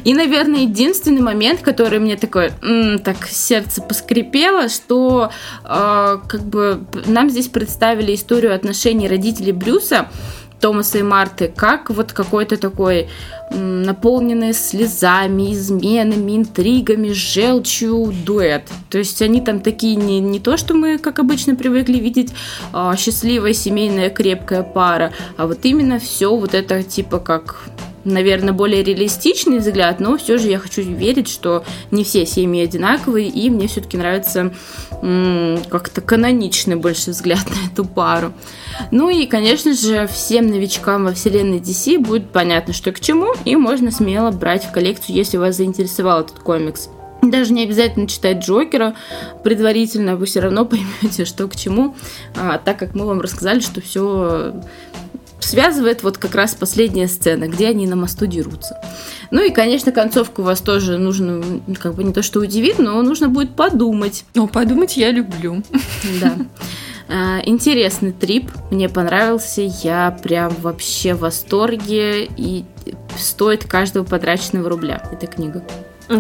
И, наверное, единственный момент, который мне такой, так сердце поскрипело, что э, как бы нам здесь представили историю отношений родителей Брюса, Томаса и Марты, как вот какой-то такой наполненный слезами, изменами, интригами, желчью дуэт. То есть они там такие не, не то, что мы, как обычно, привыкли видеть а, счастливая семейная крепкая пара, а вот именно все вот это типа как наверное, более реалистичный взгляд, но все же я хочу верить, что не все семьи одинаковые, и мне все-таки нравится как-то каноничный больше взгляд на эту пару. Ну и, конечно же, всем новичкам во вселенной DC будет понятно, что к чему, и можно смело брать в коллекцию, если вас заинтересовал этот комикс. Даже не обязательно читать Джокера предварительно, вы все равно поймете, что к чему, а, так как мы вам рассказали, что все связывает вот как раз последняя сцена, где они на мосту дерутся. Ну и, конечно, концовку вас тоже нужно, как бы не то что удивит, но нужно будет подумать. Ну, подумать я люблю. Да. А, интересный трип, мне понравился, я прям вообще в восторге и стоит каждого потраченного рубля эта книга.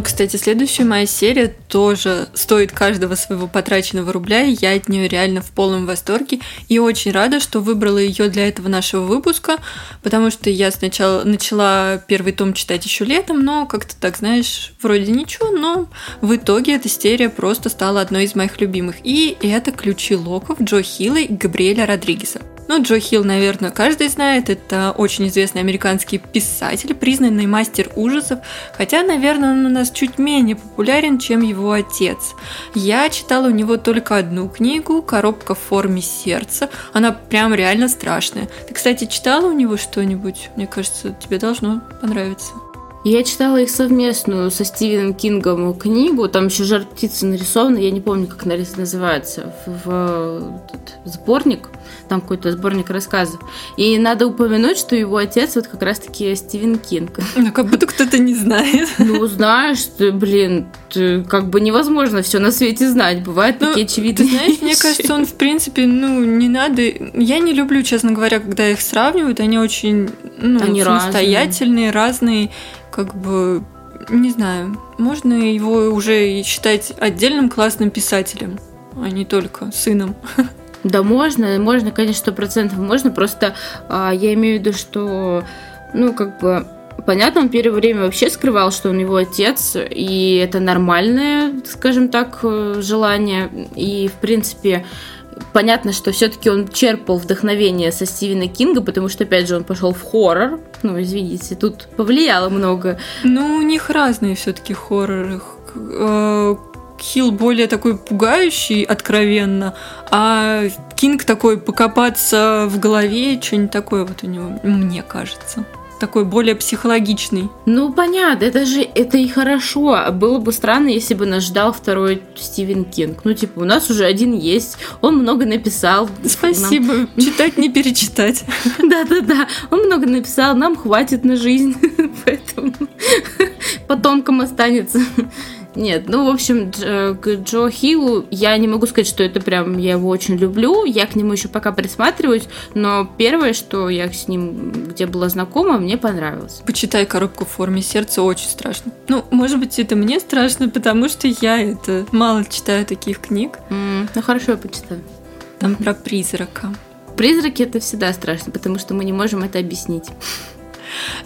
Кстати, следующая моя серия тоже стоит каждого своего потраченного рубля, и я от нее реально в полном восторге. И очень рада, что выбрала ее для этого нашего выпуска, потому что я сначала начала первый том читать еще летом, но как-то так, знаешь, вроде ничего, но в итоге эта серия просто стала одной из моих любимых. И это «Ключи локов» Джо Хилла и Габриэля Родригеса. Ну, Джо Хилл, наверное, каждый знает. Это очень известный американский писатель, признанный мастер ужасов. Хотя, наверное, он у нас чуть менее популярен, чем его отец. Я читала у него только одну книгу «Коробка в форме сердца». Она прям реально страшная. Ты, кстати, читала у него что-нибудь? Мне кажется, тебе должно понравиться. Я читала их совместную со Стивеном Кингом книгу, там еще жар птицы нарисована, я не помню, как называется, в, в этот сборник, там какой-то сборник рассказов. И надо упомянуть, что его отец вот как раз-таки Стивен Кинг. Ну, как будто кто-то не знает. Ну, знаешь, ты, блин, ты, как бы невозможно все на свете знать, бывают ну, такие очевидные Ты знаешь, мне кажется, он, в принципе, ну, не надо... Я не люблю, честно говоря, когда их сравнивают, они очень ну, они самостоятельные, разные. разные как бы, не знаю, можно его уже считать отдельным классным писателем, а не только сыном. Да, можно, можно, конечно, сто процентов можно, просто а, я имею в виду, что, ну, как бы, понятно, он первое время вообще скрывал, что он его отец, и это нормальное, скажем так, э, желание, и, в принципе, понятно, что все-таки он черпал вдохновение со Стивена Кинга, потому что, опять же, он пошел в хоррор. Ну, извините, тут повлияло много. Ну, у них разные все-таки хорроры. Э, Хилл более такой пугающий, откровенно, а Кинг такой покопаться в голове, что-нибудь такое вот у него, мне кажется такой более психологичный. Ну, понятно, это же это и хорошо. Было бы странно, если бы нас ждал второй Стивен Кинг. Ну, типа, у нас уже один есть, он много написал. Спасибо, нам... читать не перечитать. Да-да-да, он много написал, нам хватит на жизнь, поэтому потомкам останется. Нет, ну, в общем, к Джо Хиллу я не могу сказать, что это прям, я его очень люблю, я к нему еще пока присматриваюсь, но первое, что я с ним, где была знакома, мне понравилось. Почитай коробку в форме сердца, очень страшно. Ну, может быть, это мне страшно, потому что я это мало читаю таких книг. Mm, ну, хорошо, я почитаю. Там про призрака. Призраки это всегда страшно, потому что мы не можем это объяснить.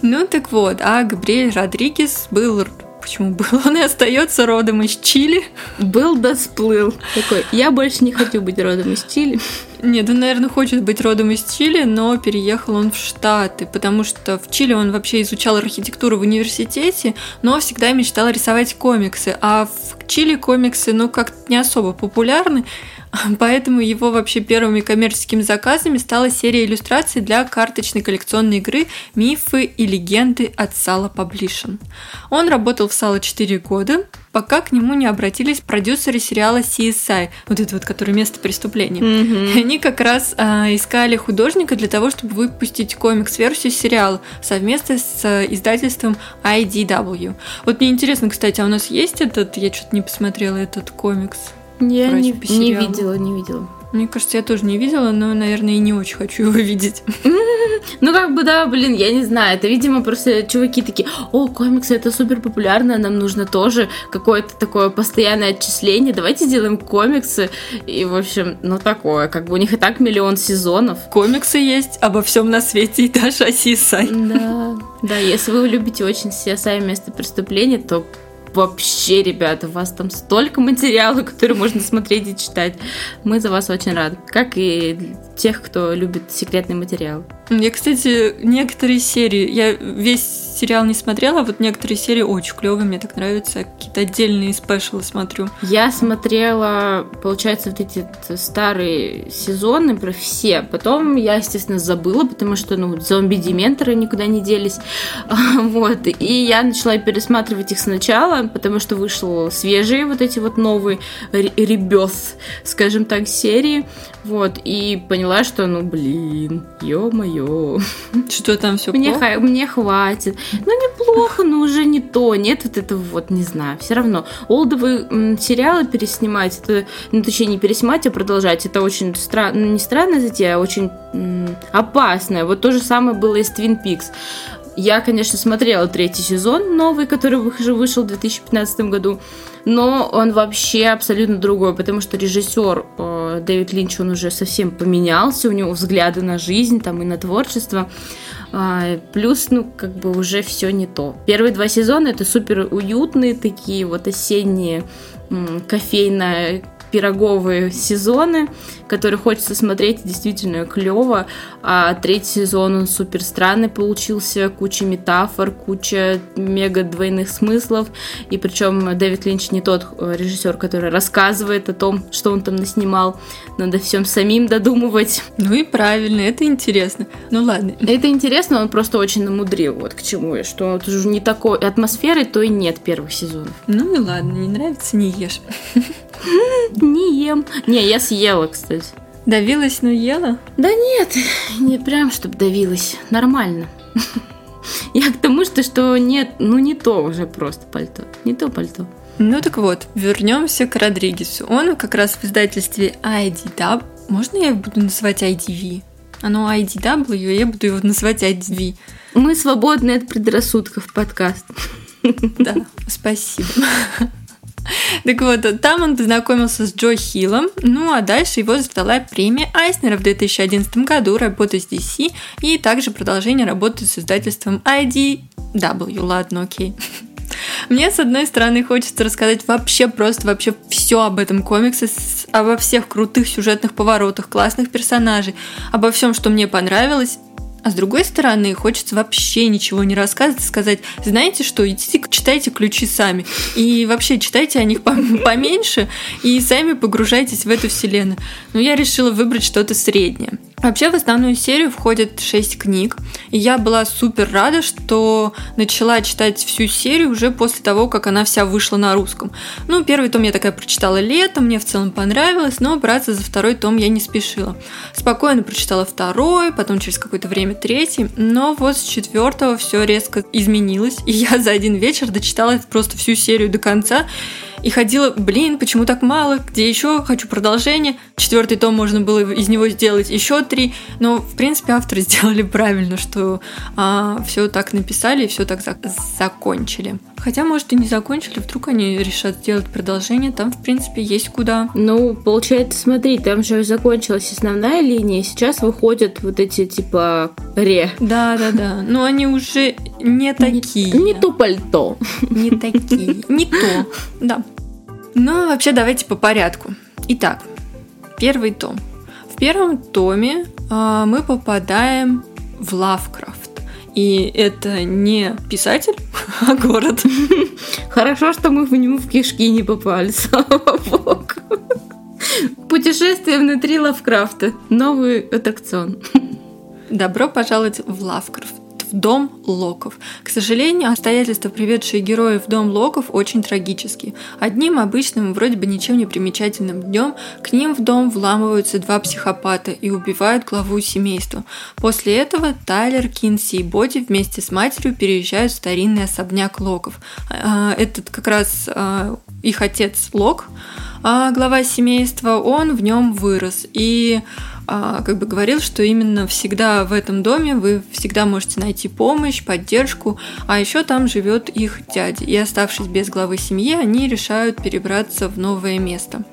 Ну так вот, а Габриэль Родригес был почему был, он и остается родом из Чили. Был да сплыл. Такой, я больше не хочу быть родом из Чили. Нет, он, наверное, хочет быть родом из Чили, но переехал он в Штаты, потому что в Чили он вообще изучал архитектуру в университете, но всегда мечтал рисовать комиксы, а в Чили комиксы, ну, как не особо популярны, Поэтому его вообще первыми коммерческими заказами стала серия иллюстраций для карточной коллекционной игры «Мифы и легенды от Сала Паблишн». Он работал в Сала 4 года, пока к нему не обратились продюсеры сериала CSI, вот это вот, который место преступления. Mm-hmm. Они как раз а, искали художника для того, чтобы выпустить комикс-версию сериала совместно с а, издательством IDW. Вот мне интересно, кстати, а у нас есть этот, я что-то не посмотрела этот комикс. Я не, не видела, не видела. Мне кажется, я тоже не видела, но, наверное, и не очень хочу его видеть. Ну, как бы, да, блин, я не знаю. Это, видимо, просто чуваки такие, о, комиксы, это супер популярно, нам нужно тоже какое-то такое постоянное отчисление. Давайте сделаем комиксы. И, в общем, ну, такое. Как бы у них и так миллион сезонов. Комиксы есть обо всем на свете, и даже о CSI. Да, да, если вы любите очень CSI место преступления, то вообще, ребята, у вас там столько материала, который можно смотреть и читать. Мы за вас очень рады. Как и тех, кто любит секретный материал. Я, кстати, некоторые серии, я весь сериал не смотрела, а вот некоторые серии очень клевые, мне так нравятся, какие-то отдельные спешалы смотрю. Я смотрела, получается, вот эти старые сезоны про все, потом я, естественно, забыла, потому что, ну, зомби-дементоры никуда не делись, вот, и я начала пересматривать их сначала, потому что вышел свежие вот эти вот новые ребес, скажем так, серии, вот, и поняла, что, ну, блин, ё-моё. Что там все мне, плохо? Мне хватит. Ну, неплохо, но уже не то. Нет вот этого вот, не знаю. Все равно. Олдовые сериалы переснимать, это, ну, точнее, не переснимать, а продолжать, это очень странно, ну, не странная затея, а очень опасная. Вот то же самое было и с Twin Peaks. Я, конечно, смотрела третий сезон новый, который вышел в 2015 году, но он вообще абсолютно другой, потому что режиссер э, Дэвид Линч, он уже совсем поменялся, у него взгляды на жизнь там и на творчество. А, плюс, ну, как бы уже все не то. Первые два сезона это супер уютные такие вот осенние кофейная пироговые сезоны, которые хочется смотреть, действительно клево. А третий сезон, он супер странный получился, куча метафор, куча мега двойных смыслов. И причем Дэвид Линч не тот э, режиссер, который рассказывает о том, что он там наснимал. Надо всем самим додумывать. Ну и правильно, это интересно. Ну ладно. Это интересно, он просто очень намудрил, вот к чему я, что вот уже не такой атмосферы, то и нет первых сезонов. Ну и ладно, не нравится, не ешь. Не ем. Не, я съела, кстати. Давилась, но ела? Да нет, не прям, чтобы давилась. Нормально. Я к тому, что, что нет, ну не то уже просто пальто. Не то пальто. Ну так вот, вернемся к Родригесу. Он как раз в издательстве IDW. Можно я буду называть IDV? Оно IDW, я буду его называть IDV. Мы свободны от предрассудков подкаст. Да, спасибо. Так вот, там он познакомился с Джо Хиллом, ну а дальше его ждала премия Айснера в 2011 году, работа с DC и также продолжение работы с издательством IDW, ладно, окей. Мне, с одной стороны, хочется рассказать вообще просто вообще все об этом комиксе, обо всех крутых сюжетных поворотах, классных персонажей, обо всем, что мне понравилось, а с другой стороны, хочется вообще ничего не рассказывать, сказать, знаете что, идите читайте ключи сами. И вообще читайте о них поменьше и сами погружайтесь в эту вселенную. Но я решила выбрать что-то среднее. Вообще в основную серию входит 6 книг, и я была супер рада, что начала читать всю серию уже после того, как она вся вышла на русском. Ну, первый том я такая прочитала летом, мне в целом понравилось, но браться за второй том я не спешила. Спокойно прочитала второй, потом через какое-то время третий, но вот с четвертого все резко изменилось, и я за один вечер дочитала просто всю серию до конца, и ходила, блин, почему так мало, где еще, хочу продолжение. Четвертый том можно было из него сделать еще три, но, в принципе, авторы сделали правильно, что а, все так написали и все так за- закончили. Хотя, может, и не закончили, вдруг они решат сделать продолжение, там, в принципе, есть куда. Ну, получается, смотри, там же закончилась основная линия, сейчас выходят вот эти, типа, ре. Да, да, да. Но они уже не такие. Не, не то пальто. Не такие. Не то. Да. Ну, вообще, давайте по порядку. Итак, первый том. В первом томе э, мы попадаем в Лавкрафт. И это не писатель, а город. Хорошо, что мы в него в кишки не попали, слава богу. Путешествие внутри Лавкрафта. Новый аттракцион. Добро пожаловать в Лавкрафт дом Локов. К сожалению, обстоятельства, приведшие героев в дом Локов, очень трагические. Одним обычным, вроде бы ничем не примечательным днем к ним в дом вламываются два психопата и убивают главу семейства. После этого Тайлер, Кинси и Боди вместе с матерью переезжают в старинный особняк Локов. А, этот как раз а, их отец Лок, а глава семейства, он в нем вырос. И как бы говорил, что именно всегда в этом доме вы всегда можете найти помощь, поддержку, а еще там живет их дядя. И оставшись без главы семьи, они решают перебраться в новое место.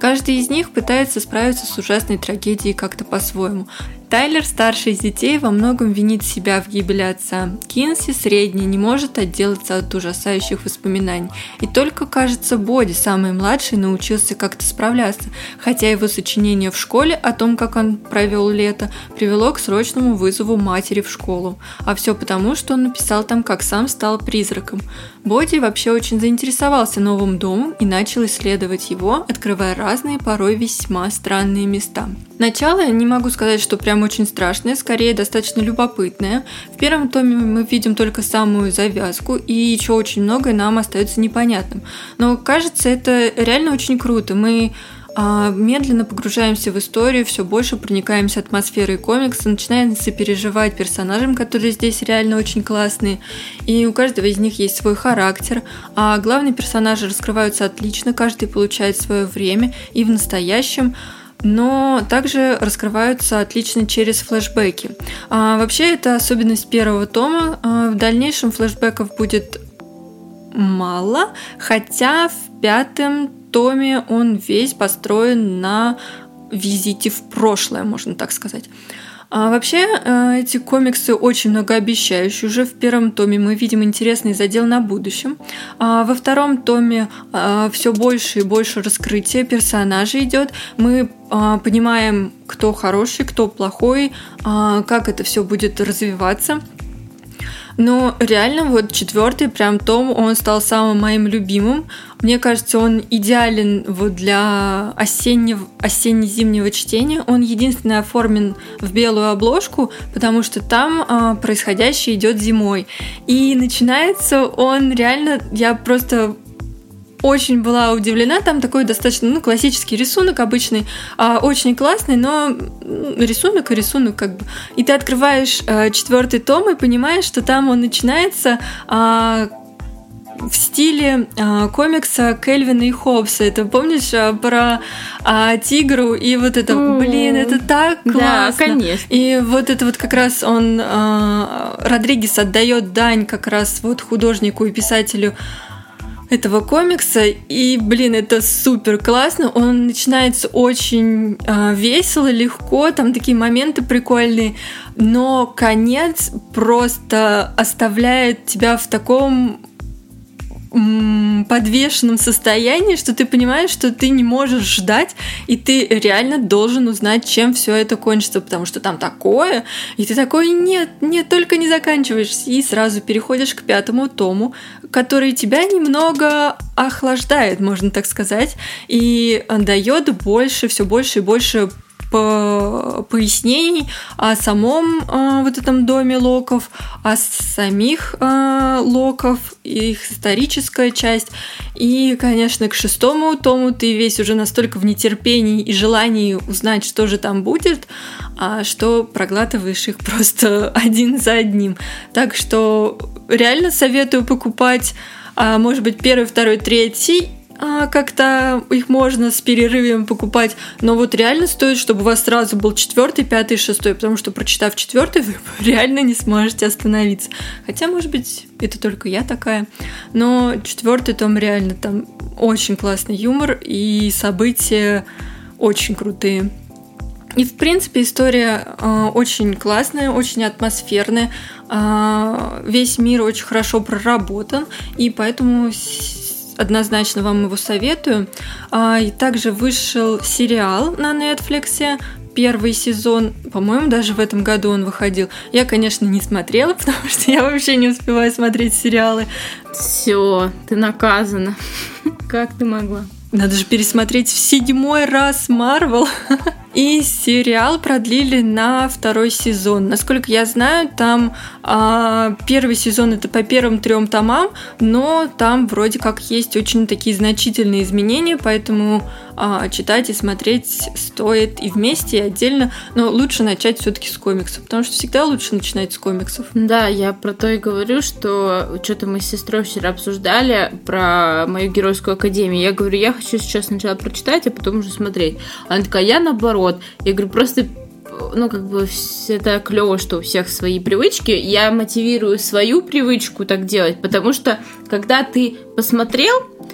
Каждый из них пытается справиться с ужасной трагедией как-то по-своему. Тайлер, старший из детей, во многом винит себя в гибели отца. Кинси, средний, не может отделаться от ужасающих воспоминаний. И только, кажется, Боди, самый младший, научился как-то справляться, хотя его сочинение в школе о том, как он провел лето, привело к срочному вызову матери в школу. А все потому, что он написал там, как сам стал призраком. Боди вообще очень заинтересовался новым домом и начал исследовать его, открывая разные, порой весьма странные места. Начало не могу сказать, что прям очень страшное, скорее достаточно любопытное. В первом томе мы видим только самую завязку, и еще очень многое нам остается непонятным. Но кажется, это реально очень круто. Мы медленно погружаемся в историю, все больше проникаемся атмосферой комикса, начинаем сопереживать персонажам, которые здесь реально очень классные, и у каждого из них есть свой характер, а главные персонажи раскрываются отлично, каждый получает свое время, и в настоящем но также раскрываются отлично через флешбеки. А, вообще это особенность первого тома. А, в дальнейшем флешбеков будет мало, хотя в пятом томе он весь построен на визите в прошлое, можно так сказать. А вообще, э, эти комиксы очень многообещающие. Уже в первом томе мы видим интересный задел на будущем. А во втором томе э, все больше и больше раскрытия персонажей идет. Мы э, понимаем, кто хороший, кто плохой, как это все будет развиваться. Но реально вот четвертый прям том, он стал самым моим любимым. Мне кажется, он идеален вот для осеннего, осенне-зимнего чтения. Он единственный оформлен в белую обложку, потому что там а, происходящее идет зимой. И начинается он реально, я просто очень была удивлена. Там такой достаточно ну, классический рисунок обычный, а, очень классный, но рисунок и рисунок как бы. И ты открываешь а, четвертый том и понимаешь, что там он начинается а, в стиле а, комикса Кельвина и Хоббса. Это помнишь а, про а, тигру и вот это, блин, это так классно. Да, конечно. И вот это вот как раз он а, Родригес отдает дань как раз вот художнику и писателю этого комикса. И, блин, это супер классно. Он начинается очень э, весело, легко, там такие моменты прикольные. Но конец просто оставляет тебя в таком подвешенном состоянии, что ты понимаешь, что ты не можешь ждать, и ты реально должен узнать, чем все это кончится, потому что там такое, и ты такой, нет, нет, только не заканчиваешь, и сразу переходишь к пятому тому, который тебя немного охлаждает, можно так сказать, и дает больше, все больше и больше пояснений о самом э, вот этом доме Локов, о самих э, Локов, их историческая часть. И, конечно, к шестому тому ты весь уже настолько в нетерпении и желании узнать, что же там будет, а что проглатываешь их просто один за одним. Так что реально советую покупать, а, может быть, первый, второй, третий а, как-то их можно с перерывами покупать, но вот реально стоит, чтобы у вас сразу был четвертый, пятый, шестой, потому что прочитав четвертый, вы реально не сможете остановиться. Хотя, может быть, это только я такая, но четвертый том реально там очень классный юмор и события очень крутые. И, в принципе, история э, очень классная, очень атмосферная. Э, весь мир очень хорошо проработан, и поэтому однозначно вам его советую. А, и также вышел сериал на Netflix, первый сезон, по-моему, даже в этом году он выходил. Я, конечно, не смотрела, потому что я вообще не успеваю смотреть сериалы. Все, ты наказана. Как ты могла? Надо же пересмотреть в седьмой раз Марвел. И сериал продлили на второй сезон. Насколько я знаю, там а, первый сезон это по первым трем томам, но там вроде как есть очень такие значительные изменения, поэтому читать и смотреть стоит и вместе, и отдельно. Но лучше начать все-таки с комиксов, потому что всегда лучше начинать с комиксов. Да, я про то и говорю, что что-то мы с сестрой вчера обсуждали про мою геройскую академию. Я говорю, я хочу сейчас сначала прочитать, а потом уже смотреть. Она такая, я наоборот. Я говорю, просто ну, как бы это клево, что у всех свои привычки. Я мотивирую свою привычку так делать, потому что когда ты посмотрел, а,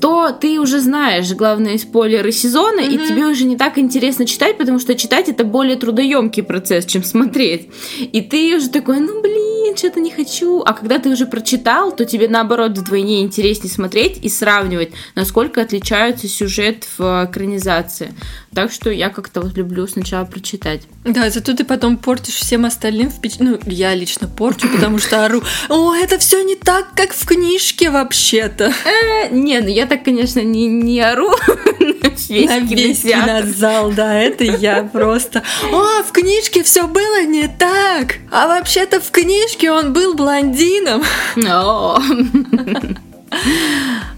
то ты уже знаешь главные спойлеры сезона, mm-hmm. и тебе уже не так интересно читать, потому что читать это более трудоемкий процесс, чем смотреть. И ты уже такой, ну блин, что-то не хочу. А когда ты уже прочитал, то тебе наоборот вдвойне интереснее смотреть и сравнивать, насколько отличаются сюжет в экранизации. Так что я как-то вот люблю сначала прочитать. Да, зато ты потом портишь всем остальным впечатление. Ну, я лично порчу, потому что ору. О, это все не так, как в книжке вообще-то. Э, не, ну я так, конечно, не, не ору на весь кинозал, да, это я просто. О, в книжке все было не так. А вообще-то в книжке он был блондином.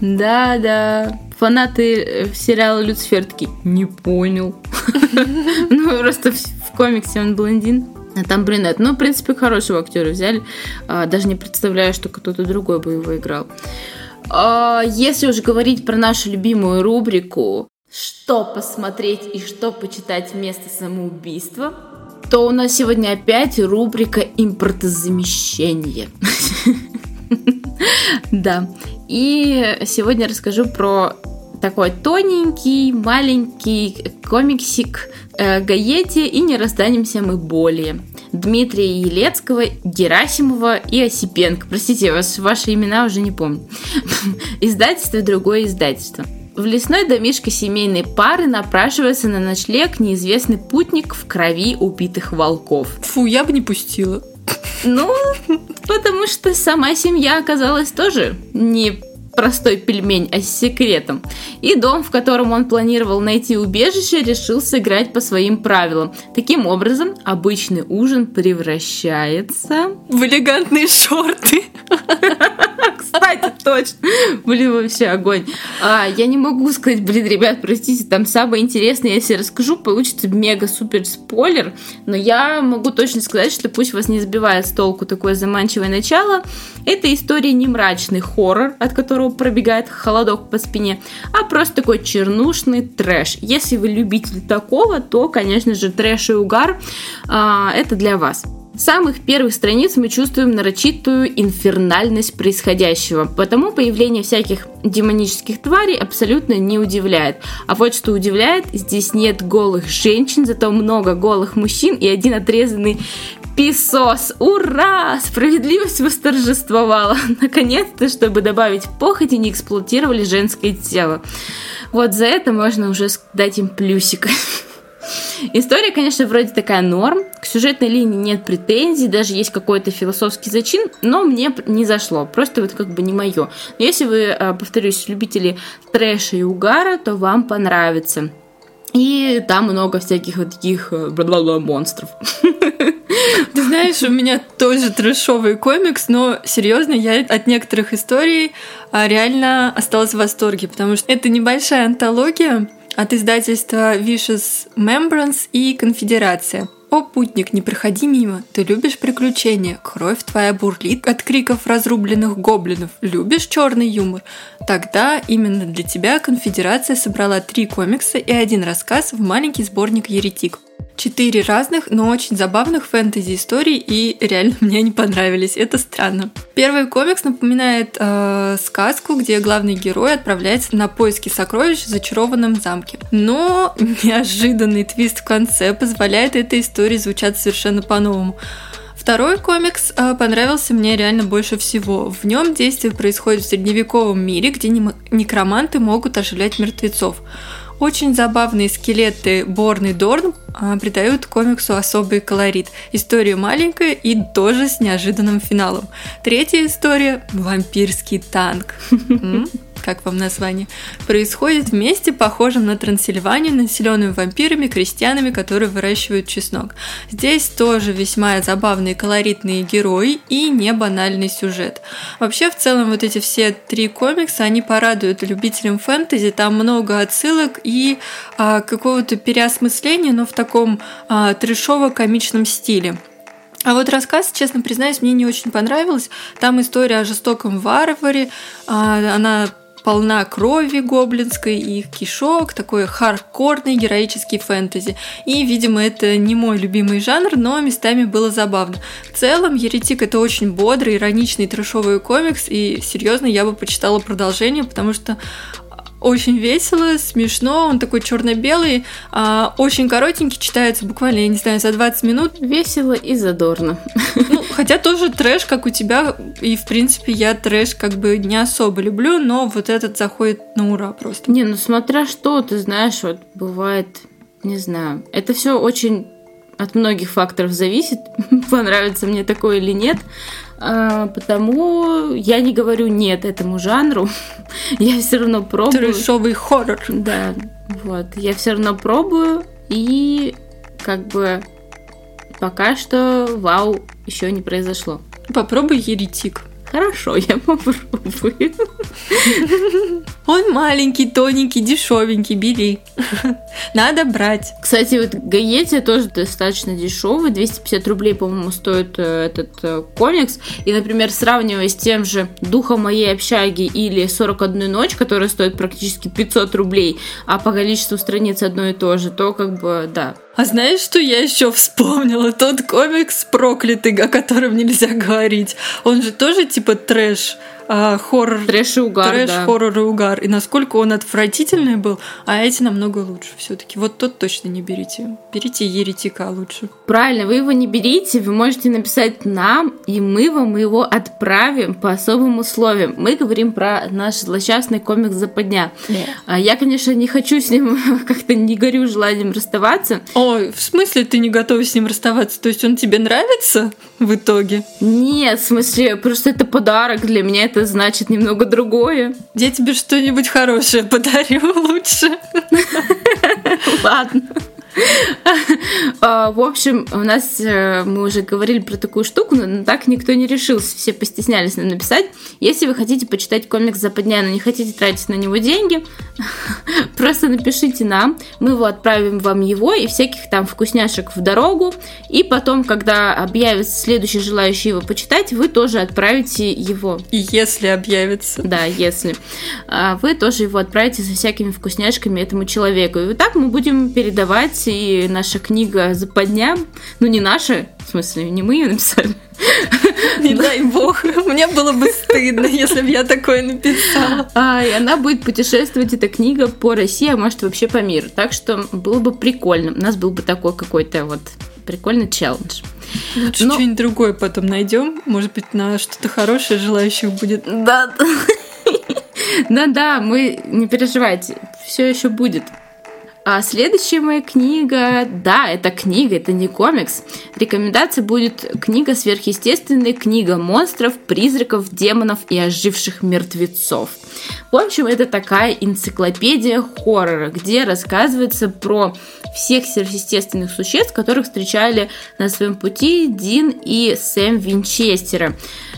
Да, да фанаты э, сериала Люцифер такие, не понял. Ну, просто в комиксе он блондин. А там брюнет. Ну, в принципе, хорошего актера взяли. А, даже не представляю, что кто-то другой бы его играл. А, если уже говорить про нашу любимую рубрику «Что посмотреть и что почитать вместо самоубийства», то у нас сегодня опять рубрика «Импортозамещение». Да. И сегодня расскажу про такой тоненький, маленький комиксик э, Гаети и «Не расстанемся мы более». Дмитрия Елецкого, Герасимова и Осипенко. Простите, вас, ваши имена уже не помню. Издательство другое издательство. В лесной домишке семейной пары напрашивается на ночлег неизвестный путник в крови убитых волков. Фу, я бы не пустила. Ну, потому что сама семья оказалась тоже не простой пельмень, а с секретом. И дом, в котором он планировал найти убежище, решил сыграть по своим правилам. Таким образом, обычный ужин превращается... В элегантные шорты. Кстати, точно. Блин, вообще огонь. А, я не могу сказать, блин, ребят, простите, там самое интересное, если расскажу, получится мега-супер спойлер, но я могу точно сказать, что пусть вас не сбивает с толку такое заманчивое начало. Это история не мрачный хоррор, от которого пробегает холодок по спине, а просто такой чернушный трэш. Если вы любитель такого, то, конечно же, трэш и угар а, это для вас. С самых первых страниц мы чувствуем нарочитую инфернальность происходящего, потому появление всяких демонических тварей абсолютно не удивляет. А вот что удивляет, здесь нет голых женщин, зато много голых мужчин и один отрезанный Писос! Ура! Справедливость восторжествовала. Наконец-то, чтобы добавить похоти, не эксплуатировали женское тело. Вот за это можно уже дать им плюсик. История, конечно, вроде такая норм. К сюжетной линии нет претензий, даже есть какой-то философский зачин, но мне не зашло. Просто вот как бы не мое. Но если вы, а, повторюсь, любители трэша и угара, то вам понравится. И там много всяких вот таких э, бла-бла-бла монстров. Ты знаешь, у меня тоже трэшовый комикс, но серьезно, я от некоторых историй а, реально осталась в восторге, потому что это небольшая антология, от издательства Vicious Membrance и Конфедерация. О, путник, не проходи мимо. Ты любишь приключения. Кровь твоя бурлит от криков разрубленных гоблинов. Любишь черный юмор? Тогда именно для тебя Конфедерация собрала три комикса и один рассказ в маленький сборник «Еретик» четыре разных, но очень забавных фэнтези историй, и реально мне они понравились. Это странно. Первый комикс напоминает э, сказку, где главный герой отправляется на поиски сокровищ в зачарованном замке. Но неожиданный твист в конце позволяет этой истории звучать совершенно по-новому. Второй комикс э, понравился мне реально больше всего. В нем действие происходит в средневековом мире, где некроманты могут оживлять мертвецов. Очень забавные скелеты Борн и Дорн а, придают комиксу особый колорит. История маленькая и тоже с неожиданным финалом. Третья история – вампирский танк как вам название, происходит в месте, похожем на Трансильванию, населенную вампирами, крестьянами, которые выращивают чеснок. Здесь тоже весьма забавные колоритные герои и не банальный сюжет. Вообще, в целом, вот эти все три комикса, они порадуют любителям фэнтези, там много отсылок и а, какого-то переосмысления, но в таком а, трешово-комичном стиле. А вот рассказ, честно признаюсь, мне не очень понравилось. Там история о жестоком варваре, а, она полна крови гоблинской и кишок, такой хардкорный героический фэнтези. И, видимо, это не мой любимый жанр, но местами было забавно. В целом, Еретик это очень бодрый, ироничный трешовый комикс, и серьезно, я бы почитала продолжение, потому что очень весело, смешно, он такой черно-белый, а, очень коротенький, читается буквально, я не знаю, за 20 минут. Весело и задорно. Ну, хотя тоже трэш, как у тебя, и в принципе я трэш как бы не особо люблю, но вот этот заходит на ура просто. Не, ну смотря что, ты знаешь, вот бывает, не знаю, это все очень от многих факторов зависит, понравится мне такое или нет. А, потому я не говорю нет этому жанру. я все равно пробую. Трешовый хоррор. Да, вот. Я все равно пробую и как бы пока что вау еще не произошло. Попробуй еретик. Хорошо, я попробую. Он маленький, тоненький, дешевенький, бери. Надо брать. Кстати, вот Гаетия тоже достаточно дешевый, 250 рублей, по-моему, стоит э, этот э, комикс. И, например, сравнивая с тем же «Духом моей общаги» или «41 ночь», которая стоит практически 500 рублей, а по количеству страниц одно и то же, то как бы, да, а знаешь, что я еще вспомнила? Тот комикс проклятый, о котором нельзя говорить. Он же тоже типа трэш а, хоррор. Трэш и угар, Трэш, да. хоррор и угар. И насколько он отвратительный был, а эти намного лучше все таки Вот тот точно не берите. Берите еретика лучше. Правильно, вы его не берите, вы можете написать нам, и мы вам его отправим по особым условиям. Мы говорим про наш злосчастный комикс «Западня». Yeah. Я, конечно, не хочу с ним, как-то не горю желанием расставаться. Ой, в смысле ты не готова с ним расставаться? То есть он тебе нравится в итоге? Нет, в смысле, просто это подарок для меня, это это значит немного другое. Я тебе что-нибудь хорошее подарю лучше. Ладно. А, в общем, у нас э, мы уже говорили про такую штуку, но так никто не решился. Все постеснялись нам написать. Если вы хотите почитать комикс «Западня», но не хотите тратить на него деньги, просто напишите нам. Мы его отправим вам его и всяких там вкусняшек в дорогу. И потом, когда объявится следующий желающий его почитать, вы тоже отправите его. И если объявится. Да, если. А, вы тоже его отправите со всякими вкусняшками этому человеку. И вот так мы будем передавать и наша книга «Западня», ну не наша, в смысле, не мы ее написали, не дай бог, мне было бы стыдно, если бы я такое написала. А, и она будет путешествовать, эта книга, по России, а может вообще по миру. Так что было бы прикольно. У нас был бы такой какой-то вот прикольный челлендж. Лучше Но... что-нибудь другое потом найдем. Может быть, на что-то хорошее желающих будет. Да. Да-да, мы не переживайте, все еще будет. А следующая моя книга, да, это книга, это не комикс. Рекомендация будет книга сверхъестественная, книга монстров, призраков, демонов и оживших мертвецов. В общем, это такая энциклопедия хоррора, где рассказывается про всех сверхъестественных существ, которых встречали на своем пути Дин и Сэм Винчестера.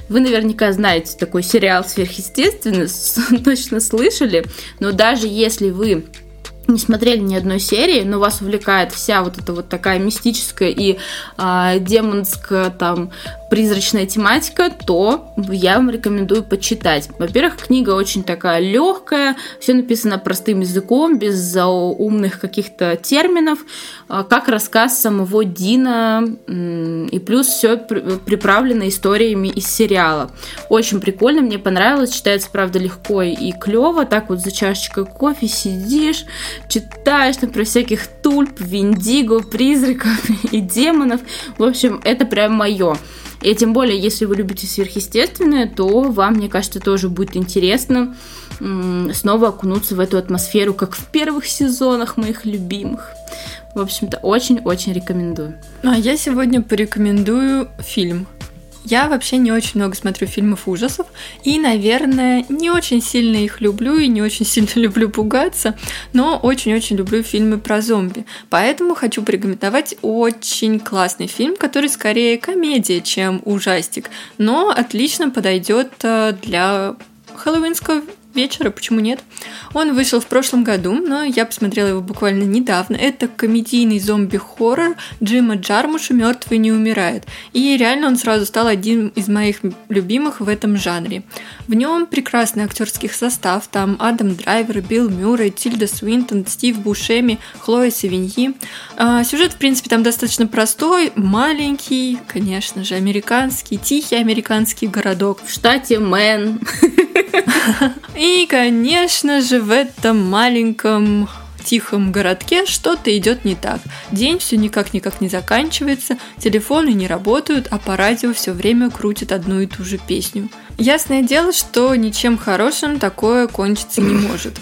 Вы наверняка знаете такой сериал «Сверхъестественное», точно слышали, но даже если вы не смотрели ни одной серии, но вас увлекает вся вот эта вот такая мистическая и э, демонская там призрачная тематика, то я вам рекомендую почитать. Во-первых, книга очень такая легкая, все написано простым языком, без умных каких-то терминов, а, как рассказ самого Дина, и плюс все приправлено историями из сериала. Очень прикольно, мне понравилось, читается, правда, легко и клево, так вот за чашечкой кофе сидишь, читаешь, например, всяких тульп, виндиго, призраков и демонов. В общем, это прям мое. И тем более, если вы любите сверхъестественное, то вам, мне кажется, тоже будет интересно снова окунуться в эту атмосферу, как в первых сезонах моих любимых. В общем-то, очень-очень рекомендую. А я сегодня порекомендую фильм я вообще не очень много смотрю фильмов ужасов и, наверное, не очень сильно их люблю и не очень сильно люблю пугаться, но очень-очень люблю фильмы про зомби. Поэтому хочу порекомендовать очень классный фильм, который скорее комедия, чем ужастик, но отлично подойдет э, для хэллоуинского вечера, почему нет? Он вышел в прошлом году, но я посмотрела его буквально недавно. Это комедийный зомби-хоррор Джима Джармуша «Мертвый не умирает». И реально он сразу стал одним из моих любимых в этом жанре. В нем прекрасный актерский состав, там Адам Драйвер, Билл Мюррей, Тильда Свинтон, Стив Бушеми, Хлоя Савиньи. А, сюжет, в принципе, там достаточно простой, маленький, конечно же, американский, тихий американский городок. В штате Мэн. И, конечно же, в этом маленьком тихом городке что-то идет не так. День все никак-никак не заканчивается, телефоны не работают, а по радио все время крутят одну и ту же песню. Ясное дело, что ничем хорошим такое кончиться не может.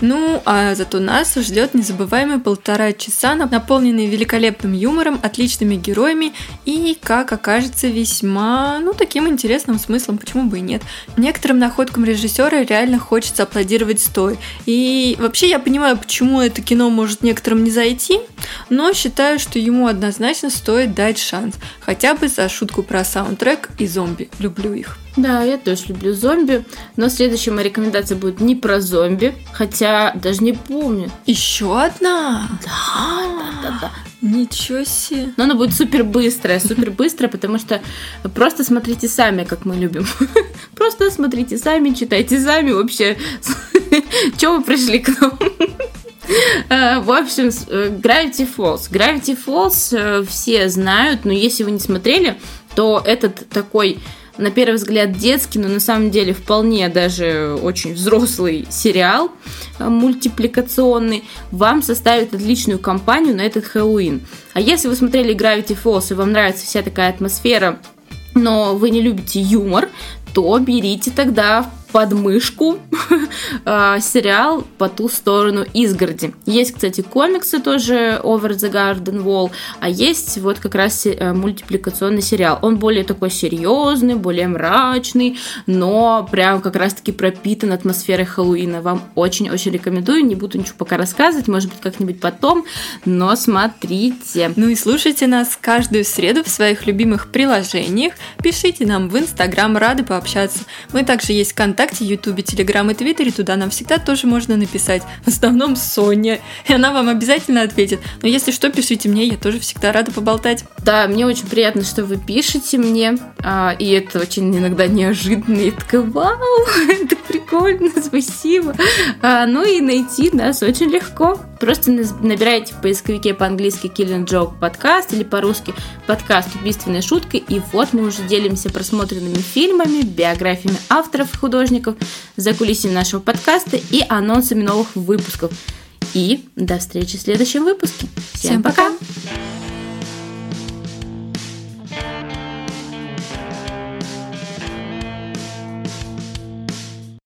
Ну, а зато нас ждет незабываемые полтора часа, наполненные великолепным юмором, отличными героями и, как окажется, весьма, ну, таким интересным смыслом, почему бы и нет. Некоторым находкам режиссера реально хочется аплодировать стой. И вообще я понимаю, почему это кино может некоторым не зайти, но считаю, что ему однозначно стоит дать шанс. Хотя бы за шутку про саундтрек и зомби. Люблю их. Да, я тоже люблю зомби, но следующая моя рекомендация будет не про зомби, хотя даже не помню. Еще одна? Да, да, да, да. Ничего себе. Но она будет супер быстрая, супер быстрая, потому что просто смотрите сами, как мы любим. Просто смотрите сами, читайте сами вообще. Чего вы пришли к нам? Э, в общем, э, Gravity Falls. Gravity Falls э, все знают, но если вы не смотрели, то этот такой на первый взгляд детский, но на самом деле вполне даже очень взрослый сериал э, мультипликационный, вам составит отличную компанию на этот Хэллоуин. А если вы смотрели Gravity Falls и вам нравится вся такая атмосфера но вы не любите юмор, то берите тогда подмышку а, сериал «По ту сторону изгороди». Есть, кстати, комиксы тоже «Over the Garden Wall», а есть вот как раз э, мультипликационный сериал. Он более такой серьезный, более мрачный, но прям как раз-таки пропитан атмосферой Хэллоуина. Вам очень-очень рекомендую. Не буду ничего пока рассказывать, может быть, как-нибудь потом, но смотрите. Ну и слушайте нас каждую среду в своих любимых приложениях. Пишите нам в Инстаграм, рады по пообщаться. Мы также есть ВКонтакте, Ютубе, Телеграм и Твиттере, туда нам всегда тоже можно написать. В основном Соня, и она вам обязательно ответит. Но если что, пишите мне, я тоже всегда рада поболтать. Да, мне очень приятно, что вы пишете мне, а, и это очень иногда неожиданно, и такая, вау, это прикольно, спасибо. А, ну и найти нас очень легко. Просто набирайте в поисковике по-английски Killing Joke подкаст или по-русски подкаст «Убийственная шутка», и вот мы уже делимся просмотренными фильмами, биографиями авторов и художников, за кулисами нашего подкаста и анонсами новых выпусков. И до встречи в следующем выпуске. Всем, Всем пока! пока.